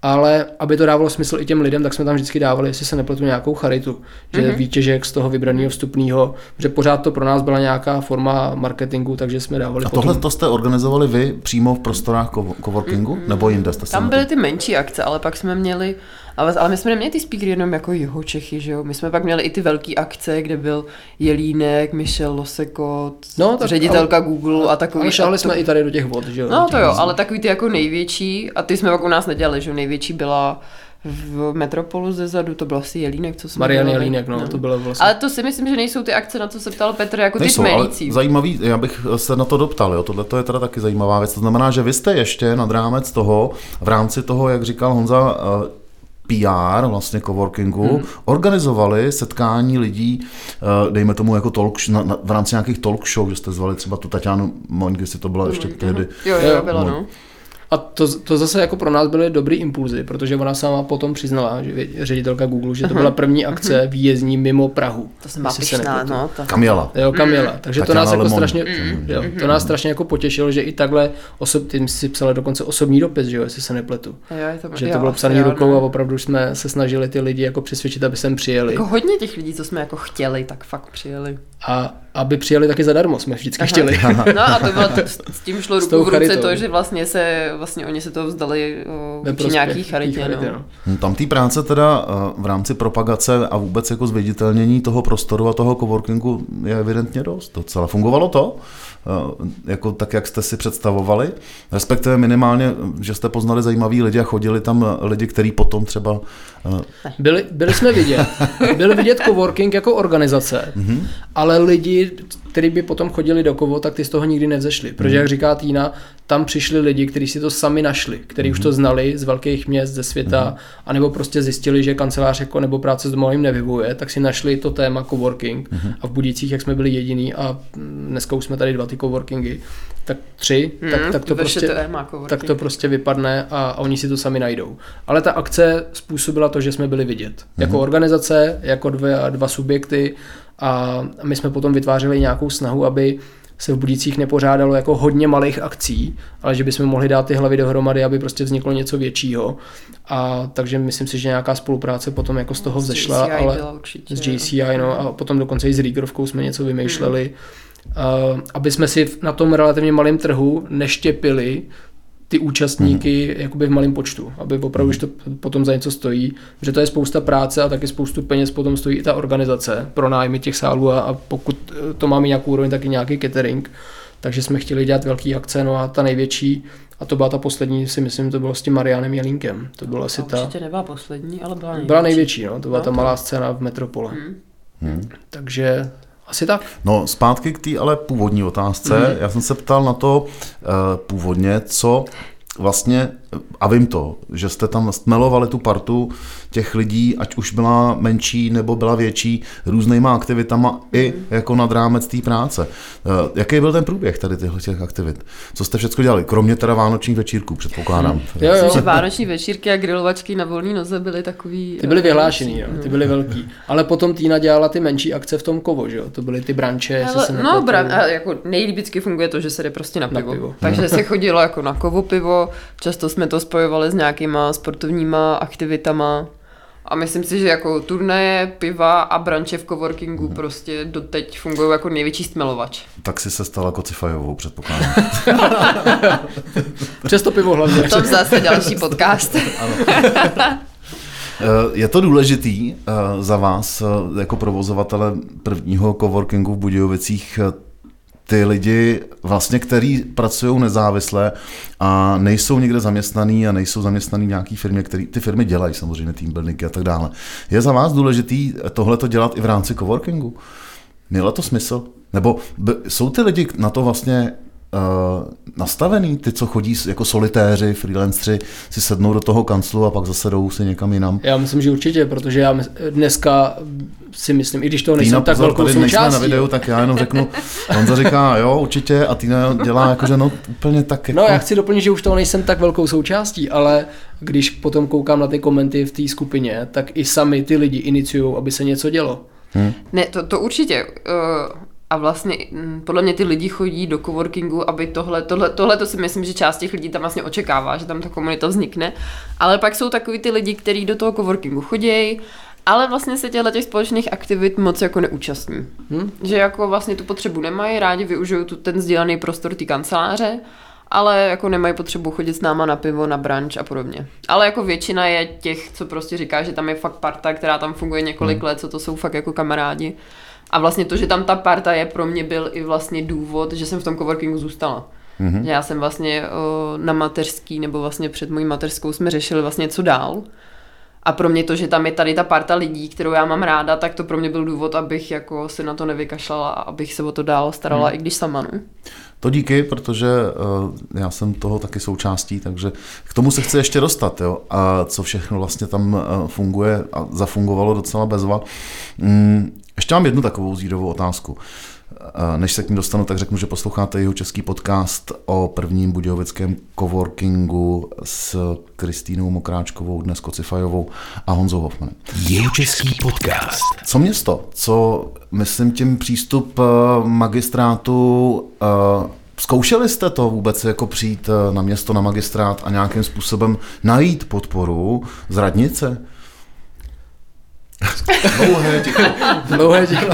ale aby to dávalo smysl i těm lidem, tak jsme tam vždycky dávali, jestli se nepletu, nějakou charitu, že Mhm. mm-hmm. výtěžek z toho vybraného vstupného, že pořád to pro nás byla nějaká forma marketingu, takže jsme dávali A potom. tohle to jste organizovali vy přímo v prostorách co- coworkingu? Nebo jinde jste Tam byly ty menší akce, ale pak jsme měli, ale, ale my jsme neměli ty speakery jenom jako jeho Čechy, že jo? My jsme pak měli i ty velké akce, kde byl Jelínek, Michel Losekot, No, tak- ředitelka Google a takový. Ale šahali a to- jsme i tady do těch vod, že jo? No to jo, míst. ale takový ty jako největší, a ty jsme pak u nás nedělali, že jo? Největší byla v Metropolu ze zadu, to byl asi Jelínek, co jsme Marian dělali. Jelínek, no, to bylo vlastně. Ale to si myslím, že nejsou ty akce, na co se ptal Petr, jako ty Nejsou, ale šmejlící. zajímavý, já bych se na to doptal, jo, tohle to je teda taky zajímavá věc, to znamená, že vy jste ještě nad rámec toho, v rámci toho, jak říkal Honza, eh, PR, vlastně coworkingu, hmm. organizovali setkání lidí, eh, dejme tomu jako talk, na, na, v rámci nějakých talk show, že jste zvali třeba tu Tatianu Moň, jestli to bylo ještě tehdy. Jo, Jo, bylo, no. no. A to, to zase jako pro nás byly dobrý impulzy, protože ona sama potom přiznala, že ředitelka Google, že to byla první akce výjezdní mimo Prahu. To jsem byla nepletu. no. To... Kamila. Jo, Kamila. Takže to nás jako Lemon. strašně, jo, to nás strašně jako potěšilo, že i takhle osob, ty si psala dokonce osobní dopis, že jo, jestli se nepletu. Jo, je to, Že jo, to bylo jo, rukou no. a opravdu jsme se snažili ty lidi jako přesvědčit, aby sem přijeli. Jako hodně těch lidí, co jsme jako chtěli, tak fakt přijeli. A aby přijeli taky zadarmo, jsme vždycky Aha. chtěli. *laughs* No a to bylo, s tím šlo *laughs* ruku v ruce to, že vlastně se, vlastně oni se to vzdali vůči prospěch nějaký té charitě, charity, no. Hm, Tam té práce teda eh, v rámci propagace a vůbec jako zviditelnění toho prostoru a toho coworkingu je evidentně dost. Docela fungovalo to, eh, jako tak, jak jste si představovali, respektive minimálně, že jste poznali zajímavý lidi a chodili tam eh, lidi, kteří potom třeba eh, Byli, byli jsme vidět. *laughs* Byl vidět coworking jako organizace, Mhm. ale lidi, kteří by potom chodili do kovo, tak ty z toho nikdy nevzešli. Protože, jak říká Týna, tam přišli lidi, kteří si to sami našli, kteří mm-hmm. už to znali z velkých měst, ze světa, mm-hmm. anebo prostě zjistili, že kancelář jako nebo práce s domova jim nevyhovuje, tak si našli to téma coworking mm-hmm. a v Budících, jak jsme byli jediný a dneska už jsme tady dva ty coworkingy, tak tři, mm, tak, tak, to prostě, téma, tak to prostě vypadne a, a oni si to sami najdou. Ale ta akce způsobila to, že jsme byli vidět. Mm-hmm. Jako organizace, jako dva, dva subjekty a my jsme potom vytvářeli nějakou snahu, aby se v Budících nepořádalo jako hodně malých akcí, ale že bychom mohli dát ty hlavy dohromady, aby prostě vzniklo něco většího. A takže myslím si, že nějaká spolupráce potom jako z toho vzešla, ale určitě, s JCI, no, a potom dokonce i s Rigrovkou jsme něco vymýšleli, hmm. uh, aby jsme si na tom relativně malém trhu neštěpili ty účastníky mm. jakoby v malém počtu, aby opravdu mm. to potom za něco stojí, že to je spousta práce a taky spoustu peněz potom stojí i ta organizace pro nájmy těch sálů a, a pokud to máme nějakou úroveň, taky nějaký catering, takže jsme chtěli dělat velký akce, no a ta největší, a to byla ta poslední, si myslím, to bylo s tím Marianem Jelínkem. To byla asi ta... Určitě nebyla poslední, ale byla největší. Byla největší, no, to byla no, ta malá scéna v Metropole. Hmm. Hmm. Takže asi tak. No, zpátky k té ale původní otázce. Mm-hmm. Já jsem se ptal na to uh, původně, co vlastně, a vím to, že jste tam stmelovali tu partu těch lidí, ať už byla menší nebo byla větší, různýma aktivitama i jako nad rámec té práce. Eh, jaký byl ten průběh tady těchto těch aktivit? Co jste všechno dělali? Kromě teda vánočních večírků, předpokládám. *laughs* Jo, jo. Vánoční večírky a grilovačky na volné noze byly takový... Ty byly eh, vyhlášený, jo, ty byly velký. Ale potom Týna dělala ty menší akce v tom kovo, že jo? To byly ty branče. Ale, no, bran, jako nejlíp vždycky funguje to, že se jde prostě na pivo. Na pivo. Takže *laughs* se chodilo jako na kovo pivo, často jsme to spojovali s nějakýma sportovníma aktivitama. A myslím si, že jako turnaje, piva a branče v coworkingu hmm. prostě doteď fungují jako největší stmelovač. Tak si se stala kocifajovou, předpokládám. *laughs* Přes to pivo hlavně. To zase další podcast. *laughs* Eh, je to důležitý eh, za vás eh, jako provozovatele prvního coworkingu v Budějovicích ty lidi, vlastně, kteří pracují nezávisle a nejsou někde zaměstnaný a nejsou zaměstnaný v nějaký firmě, který ty firmy dělají samozřejmě, team buildingy a tak dále. Je za vás důležitý tohle to dělat i v rámci coworkingu? Mělo to smysl? Nebo jsou ty lidi na to vlastně nastavený, ty, co chodí jako solitéři, freelanceri, si sednou do toho kanclu a pak zase jdou si někam jinam? Já myslím, že určitě, protože já dneska si myslím, i když to nejsem tak velkou tady součástí. na videu, tak já jenom řeknu, on říká, jo, určitě, a Týna dělá jakože no úplně tak. No, jako... No já chci doplnit, že už toho nejsem tak velkou součástí, ale když potom koukám na ty komenty v té skupině, tak i sami ty lidi iniciují, aby se něco dělo. Hmm. Ne, to, to určitě. Uh, a vlastně mm, podle mě ty lidi chodí do coworkingu, aby tohle, tohle, tohle to si myslím, že část těch lidí tam vlastně očekává, že tam ta komunita vznikne. Ale pak jsou takový ty lidi, kteří do toho coworkingu chodí, ale vlastně se těchto těch společných aktivit moc jako neúčastní. Hmm? Že jako vlastně tu potřebu nemají, rádi využijou tu ten sdílený prostor té kanceláře, ale jako nemají potřebu chodit s náma na pivo, na brunch a podobně. Ale jako většina je těch, co prostě říká, že tam je fakt parta, která tam funguje několik hmm. let, co to jsou fakt jako kamarádi. A vlastně to, že tam ta parta je, pro mě byl i vlastně důvod, že jsem v tom coworkingu zůstala. Mm-hmm. Já jsem vlastně o, na mateřský, nebo vlastně před mojí mateřskou jsme řešili vlastně co dál. A pro mě to, že tam je tady ta parta lidí, kterou já mám ráda, tak to pro mě byl důvod, abych jako se na to nevykašlala a abych se o to dál starala, hmm. i když sama. No. To díky, protože uh, já jsem toho taky součástí, takže k tomu se chci ještě dostat, jo, a co všechno vlastně tam uh, funguje a zafungovalo docela bezva. Mm, ještě mám jednu takovou zírovou otázku. Než se k ní dostanu, tak řeknu, že posloucháte jeho český podcast o prvním budějovickém coworkingu s Kristýnou Mokráčkovou, dnes Kocifajovou a Honzou Hoffmanem. Jeho český podcast. Co město? Co, myslím, tím přístup eh, magistrátu eh, Zkoušeli jste to vůbec jako přijít eh, na město, na magistrát a nějakým způsobem najít podporu z radnice? Dlouhé ticho. Dlouhé ticho.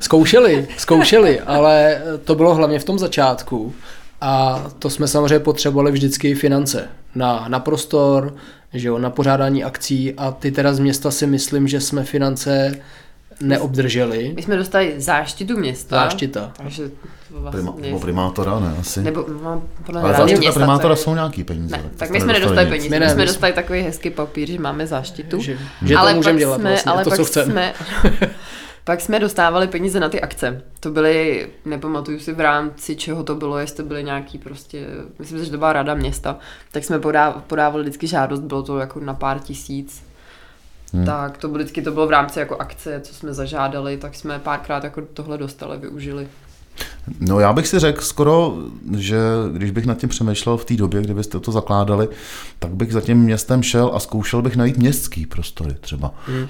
Zkoušeli, zkoušeli, ale to bylo hlavně v tom začátku. A to jsme samozřejmě potřebovali vždycky finance na, na prostor, že jo, na pořádání akcí a ty teda z města si myslím, že jsme finance neobdrželi. My jsme dostali záštitu města. Záštita. Takže vlastně... Prima, primátora, ne asi. Nebo no, podle Ale záštita primátora je... jsou nějaký peníze. Ne, tak my jsme nedostali peníze. My, ne, my jsme dostali takový hezký papír, že máme záštitu. Že, že ale to můžeme dělat jsme, vlastně, ale to, pak co chceme. Jsme, *laughs* Pak jsme dostávali peníze na ty akce. To byly, nepamatuju si v rámci čeho to bylo, jestli to byly nějaký prostě, myslím si, že to byla rada města, tak jsme podá, podávali vždycky žádost, bylo to jako na pár tisíc. Hmm. Tak to bylo, vždycky to bylo v rámci jako akce, co jsme zažádali, tak jsme párkrát jako tohle dostali, využili. No já bych si řekl skoro, že když bych nad tím přemýšlel v té době, kdybyste to zakládali, tak bych za tím městem šel a zkoušel bych najít městský prostory třeba. Hmm.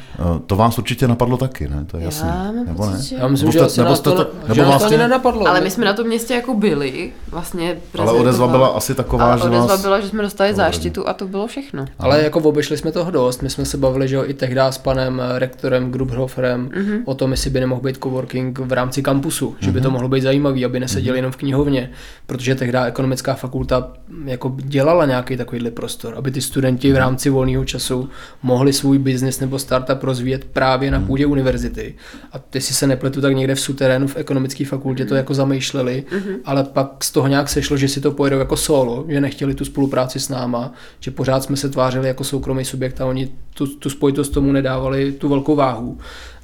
To vás určitě napadlo taky, ne? To je jasné. Já nebo ne? Já myslím, že nebo, to, to, nebo vlastně, to nenapadlo. Ale my jsme na tom městě jako byli, vlastně Ale odezva byla asi taková, ale že odezva vás... byla, že jsme dostali záštitu a to bylo všechno. Ale jako obešli jsme toho dost. My jsme se bavili, že jo, i tehdy s panem rektorem Grubhoferem mm-hmm. o tom, jestli by nemohl být coworking v rámci kampusu, mm-hmm. že by to mohlo být zajímavé zajímavý, aby neseděli mm-hmm. jenom v knihovně, protože tehdy ekonomická fakulta jako dělala nějaký takovýhle prostor, aby ty studenti v mhm. rámci volného času mohli svůj biznis nebo startup rozvíjet právě na mhm. půdě univerzity. A ty si se nepletu, tak někde v suterénu v ekonomické fakultě to mhm. jako zamýšleli, mm-hmm. ale pak z toho nějak sešlo, že si to pojedou jako solo, že nechtěli tu spolupráci s náma, že pořád jsme se tvářili jako soukromý subjekt a oni tu, tu spojitost tomu nedávali tu velkou váhu.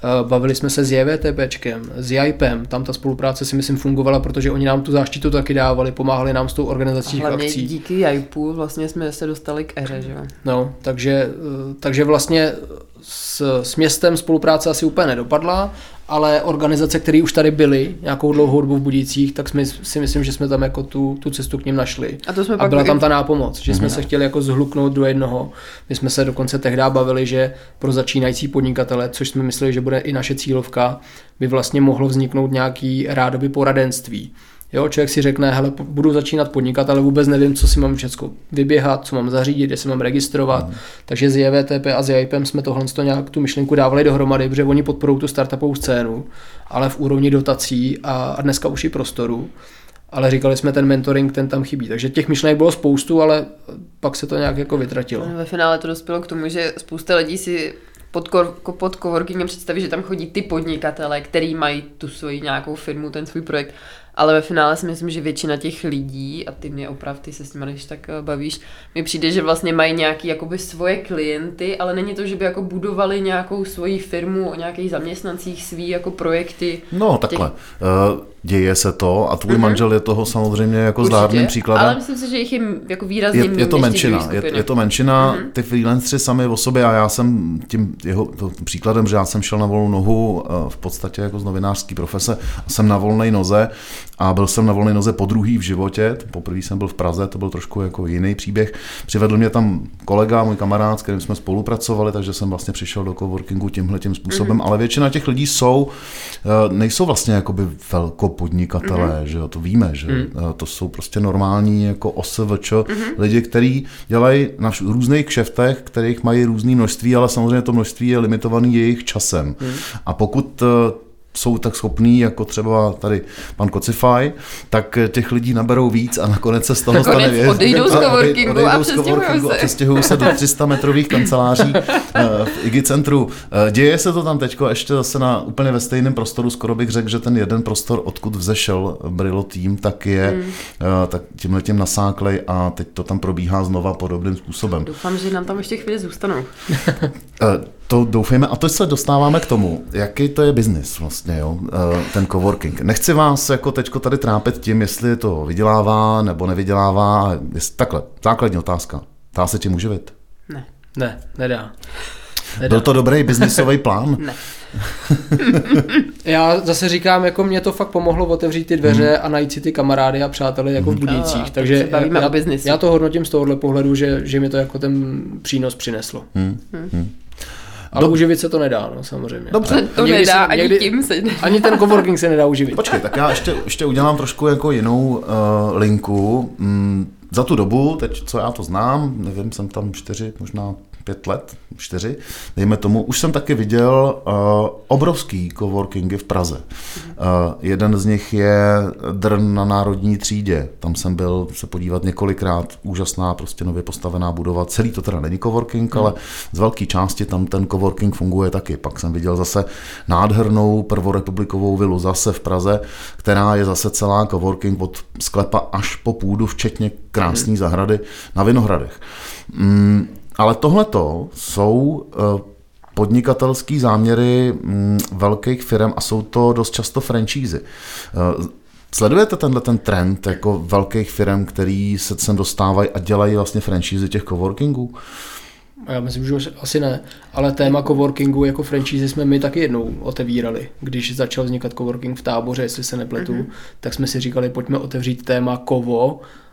Eh, bavili jsme se s JVTPčkem, s JIPem, tam ta spolupráce si myslím fungovala, protože oni nám tu záštitu taky dávali, pomáhali nám s tou organizací akcí. díky JIPu vlastně jsme se dostali k eře, že jo? No, takže, eh, takže vlastně s, s městem spolupráce asi úplně nedopadla, ale organizace, které už tady byly nějakou dlouhou dobu v Budících, tak jsme, si myslím, že jsme tam jako tu, tu cestu k ním našli. A, to jsme a pak byla tam ta nápomoc, že mm-hmm. jsme mhm. se chtěli jako zhluknout do jednoho. My jsme se dokonce tehdy bavili, že pro začínající podnikatele, což jsme mysleli, že bude i naše cílovka, by vlastně mohlo vzniknout nějaký rádoby poradenství Jo, člověk si řekne, hele, budu začínat podnikat, ale vůbec nevím, co si mám všechno vyběhat, co mám zařídit, kde si mám registrovat. Mm. Takže s JVTP a s JIPem jsme tohle nějak tu myšlenku dávali dohromady, protože oni podporují tu startupovou scénu, ale v úrovni dotací a, a dneska už i prostoru. Ale říkali jsme, ten mentoring, ten tam chybí. Takže těch myšlenek bylo spoustu, ale pak se to nějak jako vytratilo. Ve finále to dospělo k tomu, že spousta lidí si pod, pod coworkingem představí, že tam chodí ty podnikatele, který mají tu svoji nějakou firmu, ten svůj projekt ale ve finále si myslím, že většina těch lidí, a ty mě opravdu, ty se s nimi když tak eh, bavíš, mi přijde, že vlastně mají nějaký jakoby svoje klienty, ale není to, že by jako budovali nějakou svoji firmu o nějakých zaměstnancích, svý jako projekty. No takhle. Těch... Uh děje se to a tvůj mm-hmm. manžel je toho samozřejmě jako Určitě, zdárným příkladem. Ale myslím si, že jich je jako výrazně je, je to menšina, je, je to menšina, mm-hmm. ty freelancři sami o sobě a já jsem tím jeho to, příkladem, že já jsem šel na volnou nohu eh, v podstatě jako z novinářské profese a jsem na volné noze a byl jsem na volné noze po druhý v životě, poprvé jsem byl v Praze, to byl trošku jako jiný příběh. Přivedl mě tam kolega, můj kamarád, s kterým jsme spolupracovali, takže jsem vlastně přišel do coworkingu tímhle tím způsobem, mm-hmm. ale většina těch lidí jsou, eh, nejsou vlastně jakoby velko podnikatelé, mm-hmm. že jo, to víme, že mm. to jsou prostě normální jako OSVČ, mm-hmm. lidi, kteří dělají na různých kšeftech, kterých mají různé množství, ale samozřejmě to množství je limitovaný jejich časem. Mm. A pokud eh, jsou tak schopní, jako třeba tady pan Kocifaj, tak těch lidí naberou víc a nakonec se z toho stane věc. Odejdou z coworkingu a přestěhují se. přestěhují se do 300 metrových kanceláří eh, v IGI centru. Eh, děje se to tam teď ještě zase na úplně ve stejném prostoru, skoro bych řekl, že ten jeden prostor, odkud vzešel Brilo tým, tak je hmm. Eh, tak tímhle tím nasáklej a teď to tam probíhá znova podobným způsobem. Doufám, že nám tam ještě chvíli zůstanou. To doufejme a to se dostáváme k tomu, jaký to je biznis vlastně, jo, eh, ten coworking. Nechci vás jako teďko tady trápit tím, jestli to vydělává nebo nevydělává. Takhle, základní otázka. Dá se tím uživit? Ne. Ne, nedá. nedá. Byl to dobrý biznisový plán? ne. Já zase říkám, jako mě to fakt pomohlo otevřít ty dveře hmm. a najít si ty kamarády a přáteli jako v mhm. Budících. Takže já, já, já to hodnotím z tohohle pohledu, že, že mi to jako ten přínos přineslo. Hmm. Hmm. Ale Dob- uživit se to nedá, no, samozřejmě. Dobře. To někdy nedá, se, ani někdy, tím se nedá. Ani ten coworking se nedá uživit. Počkej, tak já ještě, ještě udělám trošku jako jinou uh, linku. Mm, za tu dobu, teď co já to znám, nevím, jsem tam čtyři, možná pět let, čtyři, dejme tomu, už jsem taky viděl uh, obrovský coworkingy v Praze. Uh, jeden z nich je Drn na Národní třídě. Tam jsem byl se podívat několikrát. Úžasná, prostě nově postavená budova. Celý to teda není coworking, hmm. ale z velké části tam ten coworking funguje taky. Pak jsem viděl zase nádhernou prvorepublikovou vilu zase v Praze, která je zase celá coworking od sklepa až po půdu, včetně krásné hmm. zahrady na Vinohradech. Mm, ale tohleto jsou uh, podnikatelský záměry mm, velkých firm a jsou to dost často franšízy. Eh, sledujete tenhle ten trend jako velkých firm, který se sem dostávají a dělají vlastně franšízy těch coworkingů? Já myslím, že už asi ne, ale téma coworkingu jako franchise jsme my taky jednou otevírali. Když začal vznikat coworking v táboře, jestli se nepletu, mm-hmm. tak jsme si říkali, pojďme otevřít téma kovo eh,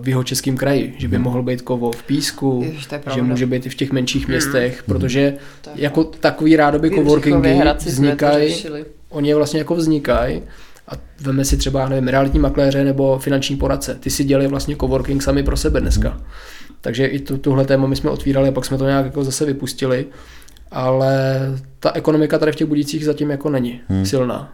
v jeho českém kraji, že by mm. mohl být kovo v Písku, Jež, že může být i v těch menších mm. městech, protože tak. jako takový rádoby coworkingy vznikají, oni vlastně jako vznikají a veme si třeba, nevím, realitní makléře nebo finanční poradce. Ty si dělají vlastně coworking sami pro sebe dneska. Mm. Takže i tu, tuhle téma my jsme otvírali a pak jsme to nějak jako zase vypustili. Ale ta ekonomika tady v těch budících zatím jako není hmm. silná.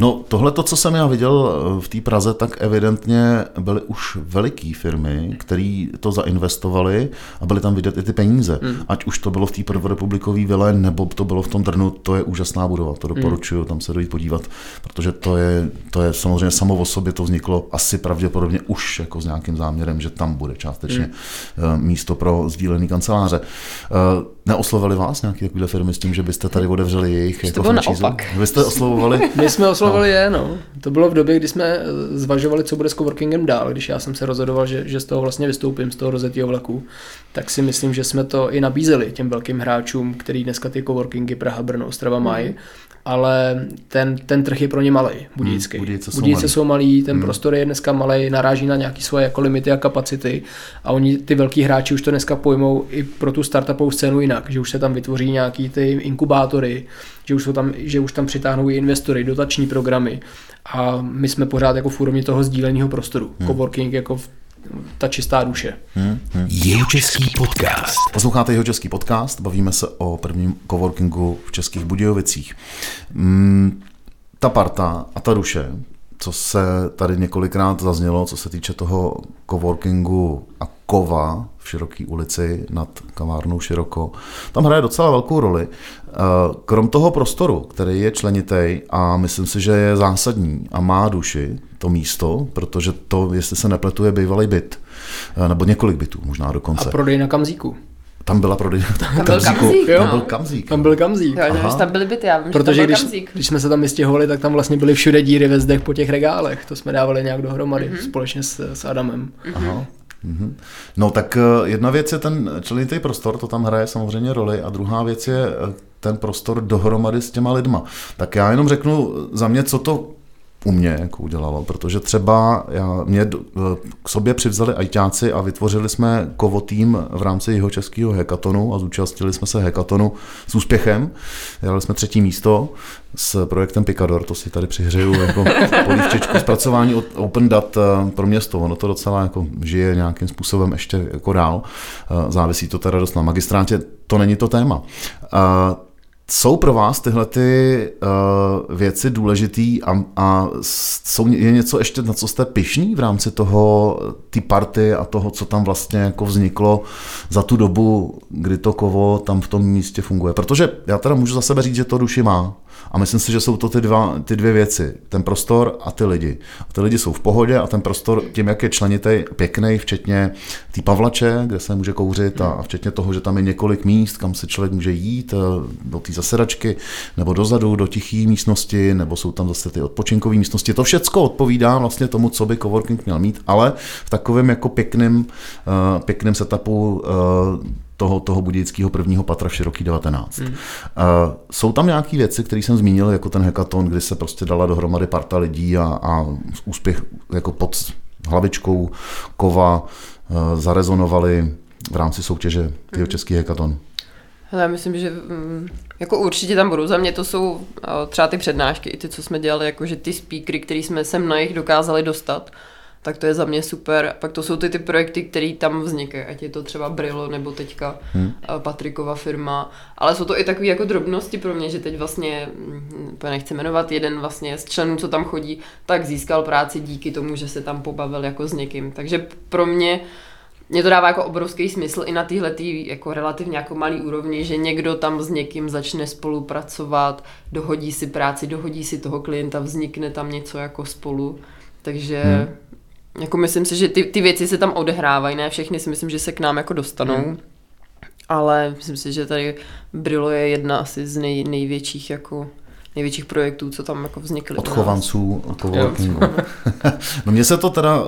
No tohle to, co jsem já viděl eh, v té Praze, tak evidentně byly už veliký firmy, které to zainvestovali a byly tam vidět i ty peníze. Hmm. Ať už to bylo v té prvorepublikové vile, nebo to bylo v tom Drnu, to je úžasná budova, to doporučuju hmm. tam se dojít podívat, protože to je, to je samozřejmě samo o sobě, to vzniklo asi pravděpodobně už jako s nějakým záměrem, že tam bude částečně hmm. místo pro sdílený kanceláře. Eh, neoslovili vás nějaké takové firmy s tím, že byste tady otevřeli jejich jako to naopak. Vy jste oslovovali? *laughs* My jsme oslovovali no. je, no. To bylo v době, kdy jsme eh, zvažovali, co bude s coworkingem dál, když já jsem se rozhodoval, že, že z toho vlastně vystoupím, z toho rozetého vlaku, tak si myslím, že jsme to i nabízeli těm velkým hráčům, který dneska ty coworkingy Praha, Brno, Ostrava mají. Mm ale ten, ten trh je pro ně malý, Budějický. Hmm, Budějice, Budějice jsou malý, ten hmm. prostor je dneska malý, naráží na nějaké svoje jako limity a kapacity a oni, ty velký hráči už to dneska pojmou i pro tu startupovou scénu jinak, že už se tam vytvoří nějaký ty inkubátory, že už, jsou tam, že už tam přitáhnou i investory, dotační programy a my jsme pořád jako v úrovni toho sdíleného prostoru. Hmm. Coworking jako v ta čistá duše. Hmm, hmm. Jeho český podcast. Posloucháte jeho český podcast, bavíme se o prvním coworkingu v Českých Budějovicích. Hmm, ta parta a ta duše, co se tady několikrát zaznělo, co se týče toho coworkingu a kova v Široké ulici nad kavárnou Široko, tam hraje docela velkou roli. Eh, krom toho prostoru, který je členitý a myslím si, že je zásadní a má duši to místo, protože to, jestli se nepletuje, bývalý byt, eh, nebo několik bytů možná dokonce. A prodej na kamzíku. Tam byla prodej. Tam, *laughs* byl kamzík, jo. Tam byl kamzík. Tam byl kamzík. Jo, tam byly byty, já vím, Protože že tam byl když, kamzík. když jsme se tam vystěhovali, tak tam vlastně byly všude díry ve zdech po těch regálech. To jsme dávali nějak dohromady mm-hmm. společně s, s Adamem. Mm-hmm. Aha. Mhm. No tak eh, jedna věc je ten členitý prostor, to tam hraje samozřejmě roli a druhá věc je eh, ten prostor dohromady s těma lidma. Tak já jenom řeknu za mě, co to u mě jako udělalo, protože třeba já, mě k sobě přivzali ajťáci a vytvořili jsme kovo tým v rámci jeho českého hekatonu a zúčastnili jsme se hekatonu s úspěchem. Dělali jsme třetí místo s projektem Picador, to si tady přihřeju jako *laughs* polívčičku, zpracování open dat eh, pro město. Ono to docela jako žije nějakým způsobem ještě jako dál. Eh, závisí to teda dost na magistrátě, to není to téma. Jsou pro vás tyhle ty uh, věci důležitý a, a jsou, je něco ještě, na co jste pišní v rámci toho, ty party a toho, co tam vlastně jako vzniklo za tu dobu, kdy to kovo tam v tom místě funguje? Protože já teda můžu za sebe říct, že to duši má. A myslím si, že jsou to ty, dva, ty dvě věci. Ten prostor a ty lidi. A ty lidi jsou v pohodě a ten prostor tím, jak je členitý, pěkný, včetně té pavlače, kde se může kouřit a, a včetně toho, že tam je několik míst, kam se člověk může jít, eh, do té zasedačky, nebo dozadu, do tiché místnosti, nebo jsou tam zase ty odpočinkové místnosti. To všecko odpovídá vlastně tomu, co by coworking měl mít, ale v takovém jako pěkným, uh, pěkným setupu uh, toho, toho budějického prvního patra v Široký 19. Hmm. Uh, jsou tam nějaké věci, které jsem zmínil, jako ten hackathon, kdy se prostě dala dohromady parta lidí a, a úspěch jako pod hlavičkou kova uh, zarezonovali v rámci soutěže jeho hmm. český hackathon. Hele, já myslím, že mm, jako určitě tam budou. Za mě to jsou třeba ty přednášky, i ty, co jsme dělali, jakože ty speakery, který jsme sem na jich dokázali dostat tak to je za mě super. Pak to jsou ty, ty projekty, které tam vznikají, ať je to třeba Brillo nebo teďka hmm. Patrikova firma, ale jsou to i takové jako drobnosti pro mě, že teď vlastně, hm, nechci jmenovat, jeden vlastně z členů, co tam chodí, tak získal práci díky tomu, že se tam pobavil jako s někým. Takže pro mě mě to dává jako obrovský smysl i na téhle jako relativně jako malý úrovni, že někdo tam s někým začne spolupracovat, dohodí si práci, dohodí si toho klienta, vznikne tam něco jako spolu. Takže hmm jako myslím si, že ty, ty věci se tam odehrávají, ne všechny si myslím, že se k nám jako dostanou. Hmm. ale myslím si, že tady Brilo je jedna asi z nej, největších jako největších projektů, co tam jako vznikly. Odchovanců coworkingu. *laughs* no mně se to teda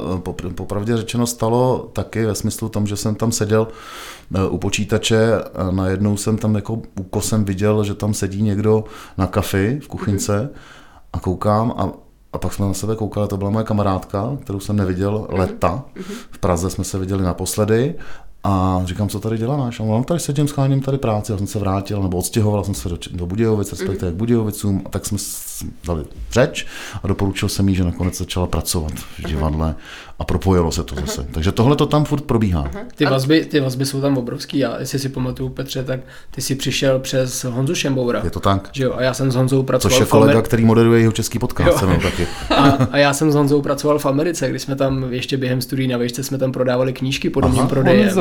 popravdě řečeno stalo taky ve smyslu tom, že jsem tam seděl e, u počítače a najednou jsem tam jako úkosem viděl, že tam sedí někdo na kafi v kuchynce a koukám a a pak jsme na sebe koukali, to byla moje kamarádka, kterou jsem neviděl leta. Mm-hmm. V Praze jsme se viděli naposledy a říkám, co tady děláš? A on tady sedím, scháním tady práci, já jsem se vrátil, nebo odstěhoval jsem se do, do Budějovic, respektive k Budějovicům, a tak jsme dali řeč a doporučil jsem jí, že nakonec začala pracovat v divadle a propojilo se to zase. Takže tohle to tam furt probíhá. Ty vazby, ty vazby jsou tam obrovský a jestli si pamatuju, Petře, tak ty si přišel přes Honzu Šemboura. Je to tak. Že jo? A já jsem s Honzou pracoval Což je kolega, který moderuje jeho český podcast. Jo. taky. A, a, já jsem s Honzou pracoval v Americe, když jsme tam ještě během studií na výšce jsme tam prodávali knížky podobným prodejem.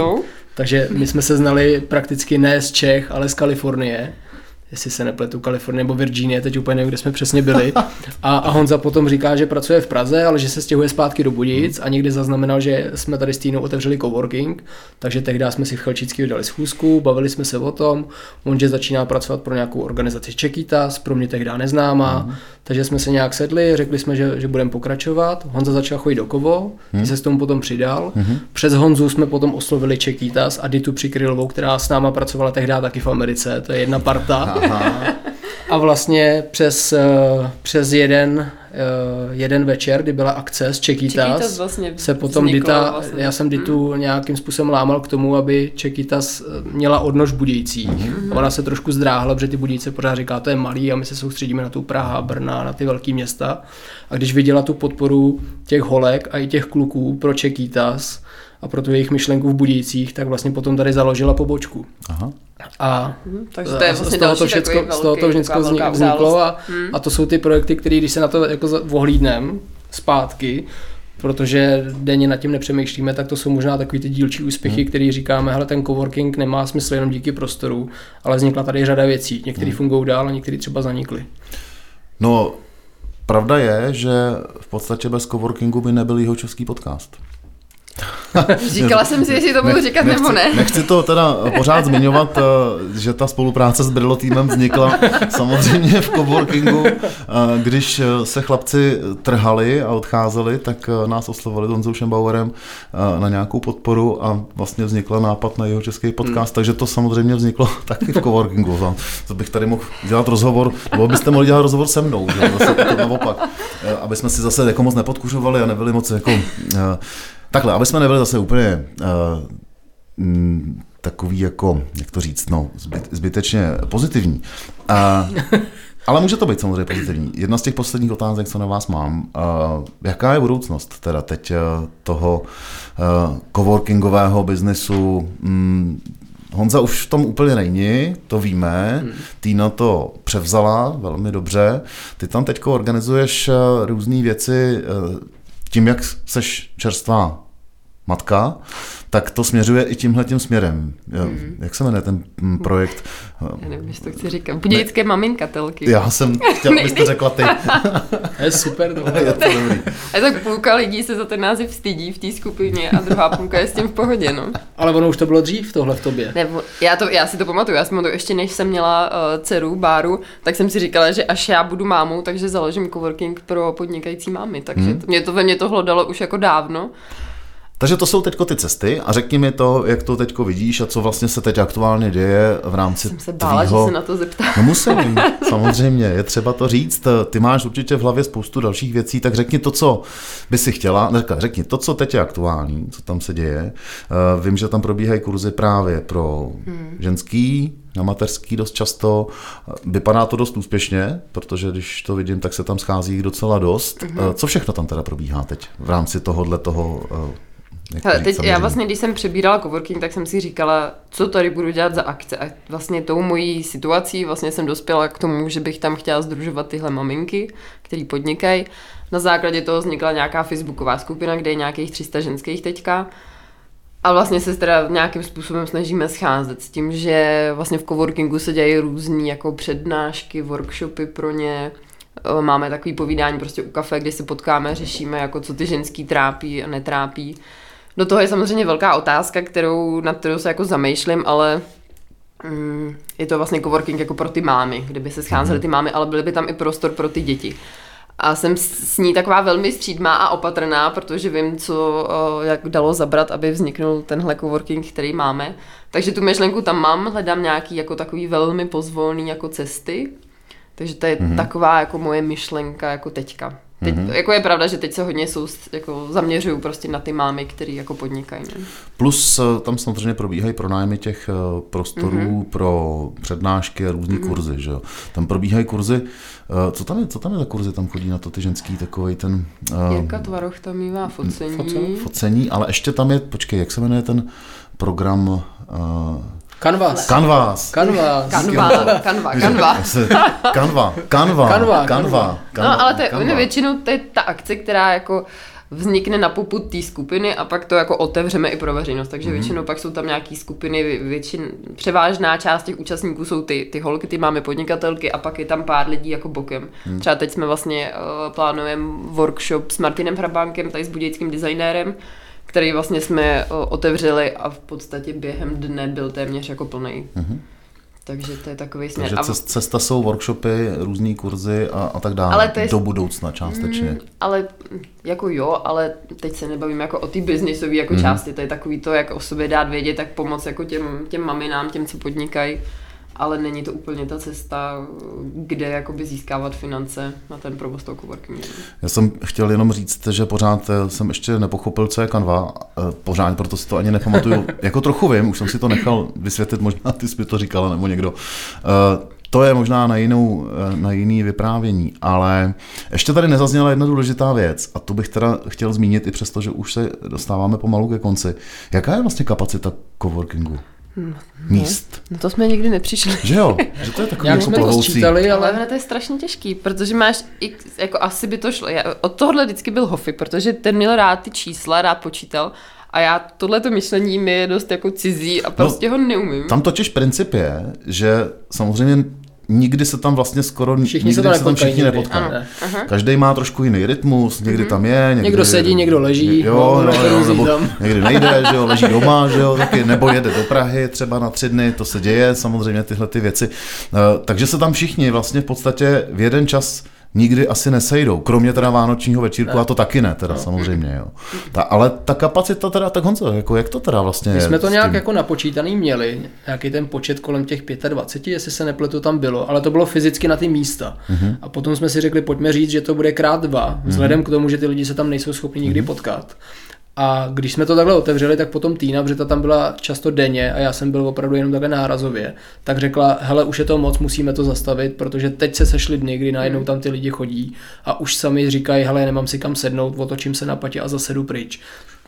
Takže my jsme se znali prakticky ne z Čech, ale z Kalifornie jestli se nepletu, Kalifornie nebo Virginie, teď úplně nevím, kde jsme přesně byli. A, a Honza potom říká, že pracuje v Praze, ale že se stěhuje zpátky do Budic a někdy zaznamenal, že jsme tady s Týnou otevřeli coworking, takže tehdy jsme si v Chelčický dali schůzku, bavili jsme se o tom, on že začíná pracovat pro nějakou organizaci Čekitas, pro mě tehdy neznámá, mm. takže jsme se nějak sedli, řekli jsme, že, že budeme pokračovat. Honza začal chodit do Kovo, mm. se s tomu potom přidal. Mm. Přes Honzu jsme potom oslovili Čekitas a Ditu Přikrylovou, která s náma pracovala tehdy taky v Americe, to je jedna parta. Aha. A vlastně přes, eh, přes jeden, eh, jeden večer, kdy byla akce z Čekitas, vlastně se potom Dita, vlastně. já jsem Ditu hmm. nějakým způsobem lámal k tomu, aby Čekitas eh, měla odnož Budějící. Hmm. Ona se trošku zdráhla, protože ty Budějce pořád říká, to je malý a my se soustředíme na tu Praha, Brna, na ty velké města. A když viděla tu podporu těch holek a i těch kluků pro Čekitas, a pro tu jejich myšlenku v Budících, tak vlastně potom tady založila pobočku. Aha. A, hmm, takže to je vlastně z toho to všecko, velký, z toho to všechno vzniklo a, hmm. a to jsou ty projekty, které když se na to jako ohlídnem zpátky, protože denně nad tím nepřemýšlíme, tak to jsou možná takový ty dílčí úspěchy, hmm. který říkáme, hele, ten coworking nemá smysl jenom díky prostoru, ale vznikla tady řada věcí. Některé hmm. fungují dál a některé třeba zanikly. No, pravda je, že v podstatě bez coworkingu by nebyl jeho český podcast. *laughs* Říkala jsem si, jestli to budu říkat nechci, nebo ne. Nechci to teda pořád zmiňovat, eh, že ta spolupráce s Brillo týmem vznikla *laughs* samozřejmě v coworkingu. Eh, když se chlapci trhali a odcházeli, tak eh, nás oslovili Honzou Schembauerem na nějakou podporu a vlastně vznikla nápad na jeho český podcast, hmm. takže to samozřejmě vzniklo *laughs* taky v coworkingu. To bych tady mohl dělat rozhovor, nebo byste mohli dělat rozhovor se mnou, že? Zase to naopak, aby jsme si zase jako moc nepodkuřovali a nebyli moc jako Takhle, aby jsme nebyli zase úplně uh, takový jako, jak to říct, no, zbyt, zbytečně pozitivní. Uh, *laughs* ale může to být samozřejmě pozitivní. Jedna z těch posledních otázek, co na vás mám, uh, jaká je budoucnost teda teď uh, toho uh, coworkingového biznesu? Um, Honza už v tom úplně není, to víme. Hmm. Týna to převzala velmi dobře. Ty tam teď organizuješ různé věci tím, jak seš čerstvá matka, tak to směřuje i tímhle tím směrem. Mm. Jak se jmenuje ten mm, projekt? Já nevím, jestli to chci říkat. Budějické maminkatelky. Já jsem chtěl, abyste řekla ty. *laughs* je super, to *laughs* je to dobrý. A tak půlka lidí se za ten název stydí v té skupině a druhá půlka je s tím v pohodě, no. Ale ono už to bylo dřív, tohle v tobě. Ne, já, to, já si to pamatuju, já si pamatuju, ještě než jsem měla uh, dceru, Báru, tak jsem si říkala, že až já budu mámou, takže založím coworking pro podnikající mámy, takže hmm. to, mě to ve mně to hlodalo už jako dávno. Takže to jsou teď ty cesty a řekni mi to, jak to teď vidíš a co vlastně se teď aktuálně děje v rámci Jsem se bála, tvýho... že se na to zeptá. No musím, *laughs* samozřejmě, je třeba to říct. Ty máš určitě v hlavě spoustu dalších věcí, tak řekni to, co by si chtěla. Ne, řekni to, co teď je aktuální, co tam se děje. Eh, vím, že tam probíhají kurzy právě pro hmm. ženský, na mateřský dost často. Vypadá to dost úspěšně, protože když to vidím, tak se tam schází docela dost. Mm-hmm. Co všechno tam teda probíhá teď v rámci tohohle toho eh, Hele, teď já vlastně, když jsem přebírala coworking, tak jsem si říkala, co tady budu dělat za akce. A vlastně tou mojí situací vlastně jsem dospěla k tomu, že bych tam chtěla združovat tyhle maminky, které podnikají. Na základě toho vznikla nějaká facebooková skupina, kde je nějakých 300 ženských teďka. A vlastně se teda nějakým způsobem snažíme scházet s tím, že vlastně v coworkingu se dějí různé jako přednášky, workshopy pro ně, Máme takový povídání prostě u kafe, kde se potkáme, řešíme, jako co ty ženský trápí a netrápí. Do toho je samozřejmě velká otázka, kterou, nad kterou se jako zamýšlím, ale mm, je to vlastně coworking jako pro ty mámy, kde by se scházely ty mámy, ale byly by tam i prostor pro ty děti. A jsem s ní taková velmi střídmá a opatrná, protože vím, co jak dalo zabrat, aby vzniknul tenhle coworking, který máme. Takže tu myšlenku tam mám, hledám nějaký jako takový velmi pozvolný jako cesty. Takže to je mm-hmm. taková jako moje myšlenka jako teďka. Teď, mm-hmm. Jako je pravda, že teď se hodně jsou, jako zaměřuju prostě na ty mámy, který jako podnikají. Ne? Plus eh, tam samozřejmě probíhají pronájmy těch eh, prostorů mm-hmm. pro přednášky a různé mm-hmm. kurzy, že jo. Tam probíhají kurzy, eh, co tam je, co tam je za kurzy, tam chodí na to ty ženský takový ten... Uh, Jirka Tvaroch tam mývá focení. focení. Focení, ale ještě tam je, počkej, jak se jmenuje ten program... Uh, Canvas. Canvas. Canvas. Canva, Canva, Canva. Canva, Canva, Canva, Canva. No, ale to je většinou to je ta akce, která jako vznikne na poput té skupiny a pak to jako otevřeme i pro veřejnost. Takže mm-hmm. většinou pak jsou tam nějaké skupiny, většin, převážná část těch účastníků jsou ty, ty holky, ty máme podnikatelky a pak je tam pár lidí jako bokem. Mm. Třeba teď jsme vlastně uh, plánujeme workshop s Martinem Hrabánkem, tady s budějickým designérem, který vlastně jsme otevřeli a v podstatě během dne byl téměř jako plný. Mm-hmm. Takže to je takový směr. Takže cest, cesta jsou workshopy, různé kurzy a, a tak dále. Ale to je, do budoucna částečně. Mm, ale jako jo, ale teď se nebavím jako o té biznisové jako mm. části. To je takový to, jak o sobě dát vědět, tak pomoct jako těm, těm maminám, těm, co podnikají ale není to úplně ta cesta, kde jakoby získávat finance na ten provoz toho coworkingu. Já jsem chtěl jenom říct, že pořád eh, jsem ještě nepochopil, co je Canva, eh, pořád, proto si to ani nepamatuju. *laughs* jako trochu vím, už jsem si to nechal vysvětlit, možná ty jsi mi to říkala, nebo někdo. Eh, to je možná na, jinou, na jiný vyprávění, ale ještě tady nezazněla jedna důležitá věc a tu bych teda chtěl zmínit i přesto, že už se dostáváme pomalu ke konci. Jaká je vlastně kapacita coworkingu? No, míst. No to jsme nikdy nepřišli. Že jo, *laughs* že to je takový Jak jako jsme to sčítali, ale... ale... to je strašně těžký, protože máš, i, jako asi by to šlo, já, od tohohle vždycky byl Hofy, protože ten měl rád ty čísla, rád počítal a já tohleto myšlení mi je dost jako cizí a no, prostě no, ho neumím. Tam totiž princip je, že samozřejmě nikdy se tam vlastně skoro všichni nikdy se, se tam všichni nepotkají. Každý má trošku jiný rytmus, někdy mm-hmm. tam je. Někdy, někdo sedí, někdo leží. Jo, no, no, jo, nebo tam. někdy nejde, *laughs* že jo, leží doma, že jo, taky, nebo jede do Prahy třeba na tři dny, to se děje, samozřejmě tyhle ty věci. Uh, takže se tam všichni vlastně v podstatě v jeden čas nikdy asi nesejdou, kromě teda vánočního večírku, a to taky ne, teda no. samozřejmě, jo. Ta, ale ta kapacita teda, tak Honzo, jako jak to teda vlastně My jsme to nějak jako napočítaný měli, nějaký ten počet kolem těch 25, jestli se nepletu tam bylo, ale to bylo fyzicky na ty místa. Mm-hmm. A potom jsme si řekli, pojďme říct, že to bude krát dva, vzhledem mm-hmm. k tomu, že ty lidi se tam nejsou schopni nikdy mm-hmm. potkat. A když jsme to takhle otevřeli, tak potom Týna, protože ta tam byla často denně a já jsem byl opravdu jenom takhle nárazově, tak řekla, hele, už je to moc, musíme to zastavit, protože teď se sešly dny, kdy najednou hmm. tam ty lidi chodí a už sami říkají, hele, nemám si kam sednout, otočím se na patě a zase jdu pryč.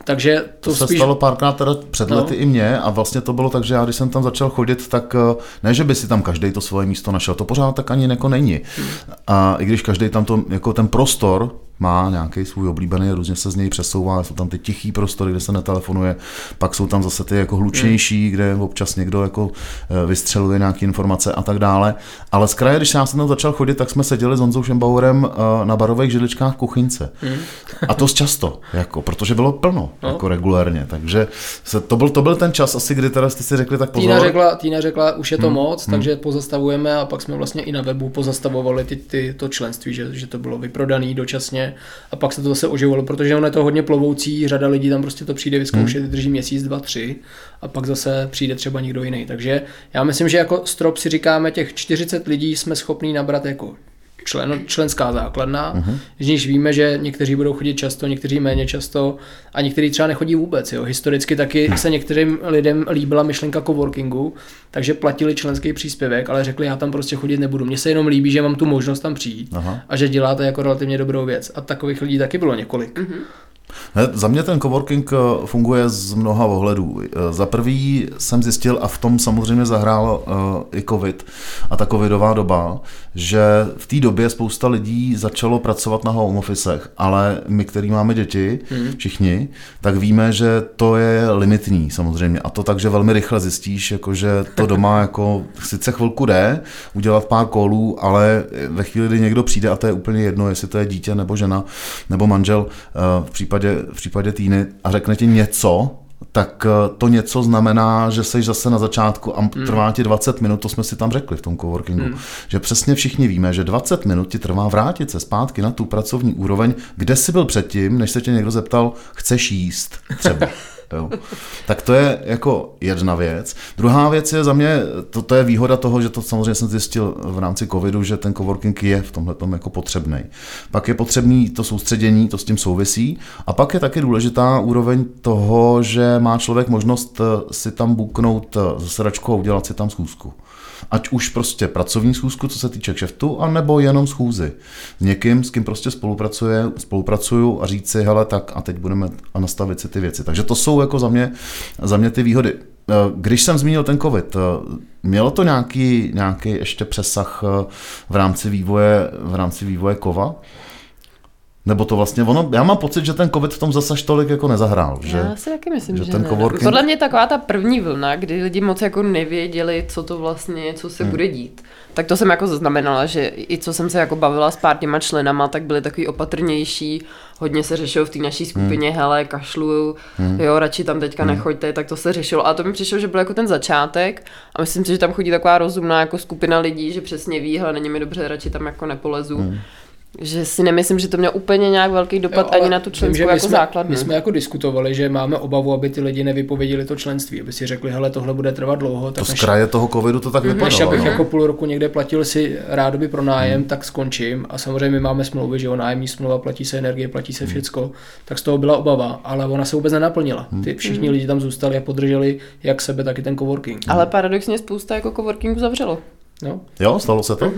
Takže to, to spíš... se stalo párkrát teda před no. lety i mě a vlastně to bylo tak, že já když jsem tam začal chodit, tak eh, ne, že by si tam každý to svoje místo našel, to pořád tak ani jako není. Hmm. A i když každý tam to, jako ten prostor má nějaký svůj oblíbený, různě se z něj přesouvá, jsou tam ty tichý prostory, kde se netelefonuje, pak jsou tam zase ty jako hlučnější, kde občas někdo jako eh, vystřeluje nějaké informace a tak dále. Ale z kraje, když já jsem tam začal chodit, tak jsme seděli s Honzou Šembauerem eh, na barových židličkách v kuchyňce. Mm. A to často, jako, protože bylo plno, no. jako regulérně. Takže se, to, byl, to byl ten čas asi, kdy teda jste si řekli tak pozor. Týna řekla, Týna řekla už je to hmm. moc, hmm. takže pozastavujeme a pak jsme vlastně i na webu pozastavovali ty, ty, to členství, že, že to bylo vyprodané dočasně a pak se to zase oživovalo, protože ono je to hodně plovoucí, řada lidí tam prostě to přijde vyzkoušet, hmm. drží měsíc, dva, tři a pak zase přijde třeba někdo jiný. Takže já myslím, že jako strop si říkáme, těch 40 lidí jsme schopní nabrat jako člen, členská základna, uh-huh. z níž víme, že někteří budou chodit často, někteří méně často a někteří třeba nechodí vůbec. Jo. Historicky taky uh-huh. se některým lidem líbila myšlenka coworkingu, takže platili členský příspěvek, ale řekli, já tam prostě chodit nebudu. Mně se jenom líbí, že mám tu možnost tam přijít uh-huh. a že děláte jako relativně dobrou věc. A takových lidí taky bylo několik. Uh-huh. Ne, za mě ten coworking eh, funguje z mnoha ohledů. Eh, za prvý jsem zjistil, a v tom samozřejmě zahrál uh, i covid a ta covidová doba, že v té době spousta lidí začalo pracovat na home officech, ale my, který máme děti, hmm. všichni, tak víme, že to je limitní samozřejmě. A to tak, že velmi rychle zjistíš, jako, že to *laughs* doma jako sice chvilku jde, udělat pár kolů, ale ve chvíli, kdy někdo přijde, a to je úplně jedno, jestli to je dítě nebo žena nebo manžel, v případě případě, v případě týny a řekne ti něco, tak eh, to něco znamená, že jsi zase na začátku a Hmm. trvá ti 20 minut, to jsme si tam řekli v tom coworkingu, že přesně všichni víme, že 20 minut ti trvá vrátit se zpátky na tu pracovní úroveň, kde jsi byl předtím, než se tě někdo zeptal, chceš jíst třeba. *laughs* Jo. Tak to je jako jedna věc. Druhá věc je za mě, to, to je výhoda toho, že to samozřejmě jsem zjistil v rámci covidu, že ten coworking je v tomhle jako potřebný. Pak je potřebný to soustředění, to s tím souvisí. A pak je taky důležitá úroveň toho, že má člověk možnost eh, si tam buknout eh, se sedačkou a udělat si tam schůzku. Ať už prostě pracovní schůzku, co se týče kšeftu, anebo jenom schůzy. S někým, s kým prostě spolupracuje, spolupracuju a říct si, hele, tak a teď budeme a nastavit si ty věci. Takže to jsou jako za mě, za mě ty výhody. Eh, Když jsem zmínil ten covid, eh, mělo to nějaký, nějaký ještě přesah eh, v rámci vývoje, v rámci vývoje kova? Nebo to vlastně ono, já mám pocit, že ten covid v tom zase tolik jako nezahrál, že? Já si taky myslím, že že, ten ne. coworking- Podle mě taková ta první vlna, kdy lidi moc jako nevěděli, co to vlastně co se Hmm. bude dít. Tak to jsem jako zaznamenala, že i co jsem se jako bavila s pár těma členama, tak byli takový opatrnější, hodně se řešilo v té naší skupině, Hmm. hele, kašluju, jo, radši tam teďka nechoďte, tak to se řešilo. A to mi přišlo, že byl jako ten začátek a myslím si, že tam chodí taková rozumná jako skupina lidí, že přesně ví, hele, není mi dobře, radši tam jako nepolezu. Hmm. Že si nemyslím, že to mělo úplně nějak velký dopad Jo, ani na tu vím, členskou my jako jsme, základnu. My jsme jako diskutovali, že máme obavu, aby ty lidi nevypověděli to členství, aby si řekli, hele, tohle bude trvat dlouho, To tak z než, kraje toho covidu to tak než vypadalo. abych no. jako půl roku někde platil si rádoby pro nájem, tak skončím. A samozřejmě my máme smlouvy, že jo, nájemní smlouva, platí se energie, platí se všecko, tak z toho byla obava, ale ona se vůbec nenaplnila. Ty všichni lidi tam zůstali a podrželi jak sebe, tak i ten coworking. Ale paradoxně spousta jako coworkingu zavřelo. No. Jo, stalo se to?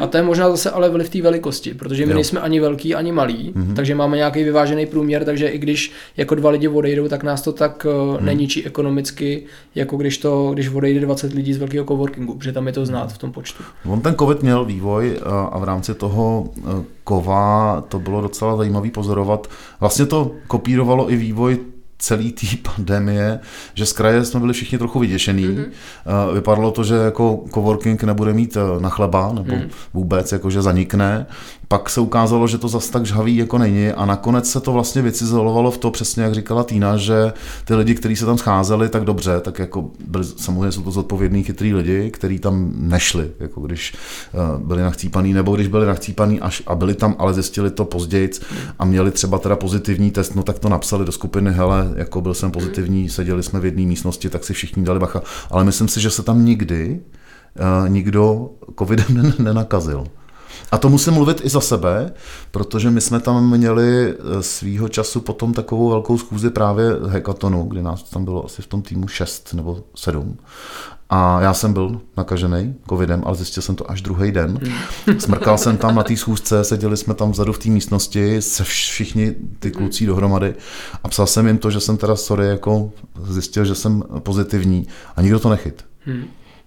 A to je možná zase ale vliv té velikosti, protože my Jo. nejsme ani velký, ani malý, takže máme nějaký vyvážený průměr, takže i když jako dva lidi odejdou, tak nás to tak uh, neničí ekonomicky, jako když to, když odejde 20 lidí z velkého coworkingu, protože tam je to znát v tom počtu. On ten covid měl vývoj a- a v rámci toho eh, kova to bylo docela zajímavý pozorovat. Vlastně to kopírovalo i vývoj celý té pandemie, že z kraje jsme byli všichni trochu vyděšený. Mm-hmm. Vypadalo to, že jako coworking nebude mít eh, na chleba, nebo mm. vůbec, jako že zanikne. Pak se ukázalo, že to zas tak žhavý jako není a nakonec se to vlastně vycizelovalo v to přesně, jak říkala Týna, že ty lidi, kteří se tam scházeli, tak dobře, tak jako byli, samozřejmě jsou to zodpovědní chytrý lidi, kteří tam nešli, jako když uh, byli nachcípaný, nebo když byli nachcípaný až a byli tam, ale zjistili to později a měli třeba teda pozitivní test, no tak to napsali do skupiny, hele, jako byl jsem pozitivní, seděli jsme v jedné místnosti, tak si všichni dali bacha, ale myslím si, že se tam nikdy uh, nikdo covidem *laughs* nenakazil. A to musím mluvit i za sebe, protože my jsme tam měli eh, svýho času potom takovou velkou schůzi právě hekatonu, kde nás tam bylo asi v tom týmu 6 nebo 7. A já jsem byl nakažený covidem, ale zjistil jsem to až druhý den. Smrkal jsem tam na té schůzce, seděli jsme tam vzadu v té místnosti, se všichni ty kluci dohromady a psal jsem jim to, že jsem teda, sorry, jako zjistil, že jsem pozitivní a nikdo to nechyt.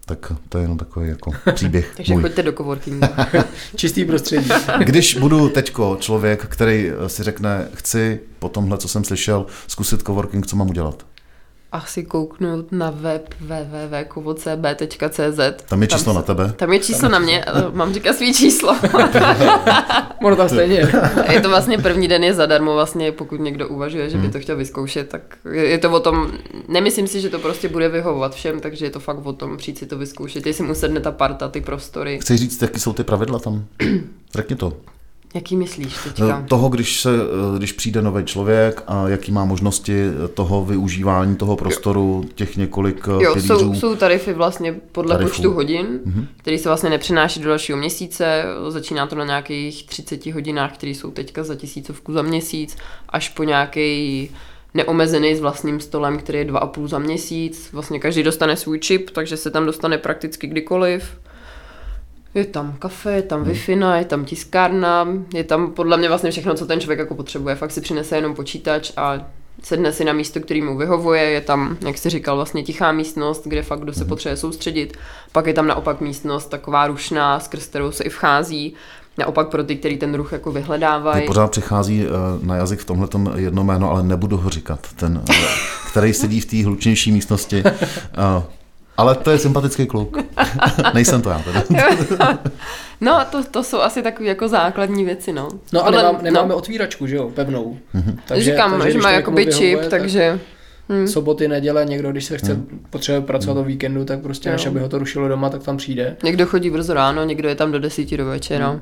Tak to je jenom takový jako příběh *laughs* Takže můj. choďte do coworkingu. *laughs* Čistý prostředí. *laughs* Když budu teďko člověk, který si řekne, chci po tomhle, co jsem slyšel, zkusit coworking, co mám udělat? Asi kouknout na web www.kovocb.cz. Tam je číslo na tebe. Tam je číslo na mě, ale mám říkat svý číslo. *laughs* Ono tam stejně je. to vlastně první den je zadarmo, vlastně pokud někdo uvažuje, že by Hmm. to chtěl vyzkoušet, tak je je to o tom, nemyslím si, že to prostě bude vyhovovat všem, takže je to fakt o tom přijít si to vyzkoušet, jestli mu sedne ta parta, ty prostory. Chci říct, jaký jsou ty pravidla tam? *clears throat* Řekni to. Jaký myslíš teďka? Toho, když, se, když přijde nový člověk a jaký má možnosti toho využívání toho prostoru, těch několik Jo, pilířů. jsou, jsou tarify vlastně podle Tarifů. počtu hodin, Mhm. mm-hmm. který se vlastně nepřenáší do dalšího měsíce. Začíná to na nějakých 30 hodinách, které jsou teďka za tisícovku za měsíc, až po nějaký neomezený s vlastním stolem, který je 2,5 za měsíc. Vlastně každý dostane svůj čip, takže se tam dostane prakticky kdykoliv. Je tam kafe, je tam wi je tam tiskárna, je tam podle mě vlastně všechno, co ten člověk jako potřebuje. Fakt si přinese jenom počítač a sedne si na místo, který mu vyhovuje, je tam, jak jsi říkal, vlastně tichá místnost, kde fakt kdo se potřebuje soustředit. Pak je tam naopak místnost taková rušná, skrz kterou se i vchází. Naopak pro ty, kteří ten ruch jako vyhledávají. pořád přichází eh, na jazyk v tomhle jedno jméno, ale nebudu ho říkat. Ten, eh, který sedí v té hlučnější místnosti. *laughs* Ale to je sympatický kluk. *laughs* Nejsem to já teda. *laughs* No, to, to jsou asi takové jako základní věci, no. No a Podle- nemám, nemáme otvíračku, že jo, pevnou. Takže, Říkám, že když má jakoby čip, vyhovuje, takže... Hmm. Soboty, neděle, někdo, když se chce hmm. potřebuje pracovat hmm. o víkendu, tak prostě jo. než aby ho to rušilo doma, tak tam přijde. Někdo chodí brzo ráno, někdo je tam do desíti do večera. Hmm.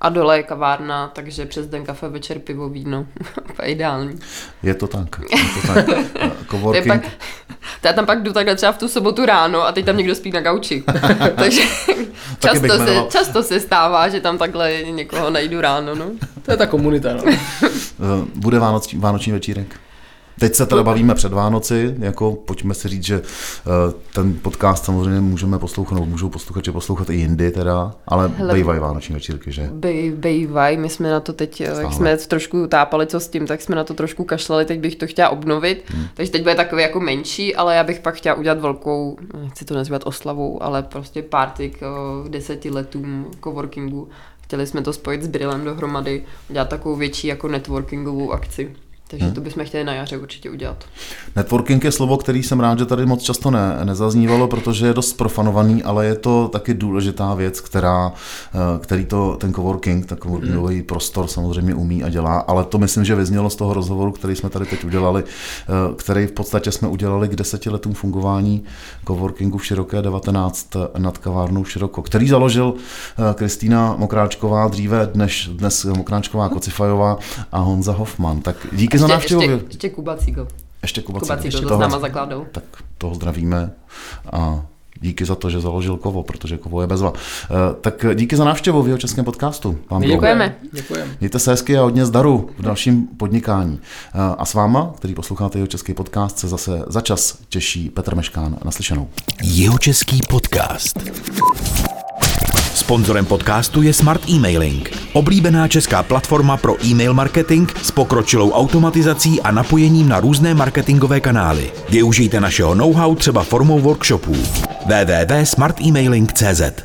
A dole je kavárna, takže přes den kafe, večer pivo, víno. *laughs* to je ideální. Je to tak. Je to tak. Coworking. Pak, já tam pak jdu takhle třeba v tu sobotu ráno a teď tam někdo spí na gauči. *laughs* takže často se, často se stává, že tam takhle někoho najdu ráno. No. To je ta komunita. No. Bude vánoční, vánoční večírek? Teď se teda bavíme před Vánoci, jako pojďme si říct, že eh, ten podcast samozřejmě můžeme poslouchat, nebo můžou posluchači poslouchat i jindy teda, ale Hele, bejvaj vánoční večírky, že? Bej, bejvaj, my jsme na to teď, Stále. jak jsme trošku tápali co s tím, tak jsme na to trošku kašlali, teď bych to chtěla obnovit, hmm. takže teď bude takový jako menší, ale já bych pak chtěla udělat velkou, nechci to nazývat oslavou, ale prostě party k deseti letům coworkingu. Chtěli jsme to spojit s Brillem dohromady, udělat takovou větší jako networkingovou akci. Takže hmm. to bychom chtěli na jaře určitě udělat. Networking je slovo, který jsem rád, že tady moc často ne, nezaznívalo, protože je dost profanovaný, ale je to taky důležitá věc, která, eh, který to ten coworking, ten coworkingový hmm. prostor samozřejmě umí a dělá, ale to myslím, že vyznělo z toho rozhovoru, který jsme tady teď udělali, eh, který v podstatě jsme udělali k deseti letům fungování coworkingu v Široké 19 nad kavárnou Široko, který založil eh, Kristýna Mokráčková, dříve dnes, dnes Mokráčková Kocifajová a Honza Hoffman. Tak díky za návštěvu. Ještě, ještě Kuba Cígl. Ještě Kuba, Kuba Cígl, to s náma zakládal. Tak toho zdravíme a díky za to, že založil Kovo, protože Kovo je bezva. Eh, tak díky za návštěvu v jeho českém podcastu. Vám Děkujeme. Děkujeme. Mějte se hezky a hodně zdaru v dalším podnikání. Eh, a s váma, který posloucháte jeho český podcast, se zase za čas těší Petr Meškán. Naslyšenou. Jeho český podcast. Sponzorem podcastu je Smart Emailing, oblíbená česká platforma pro e-mail marketing s pokročilou automatizací a napojením na různé marketingové kanály. Využijte našeho know-how třeba formou workshopů. www.smartemailing.cz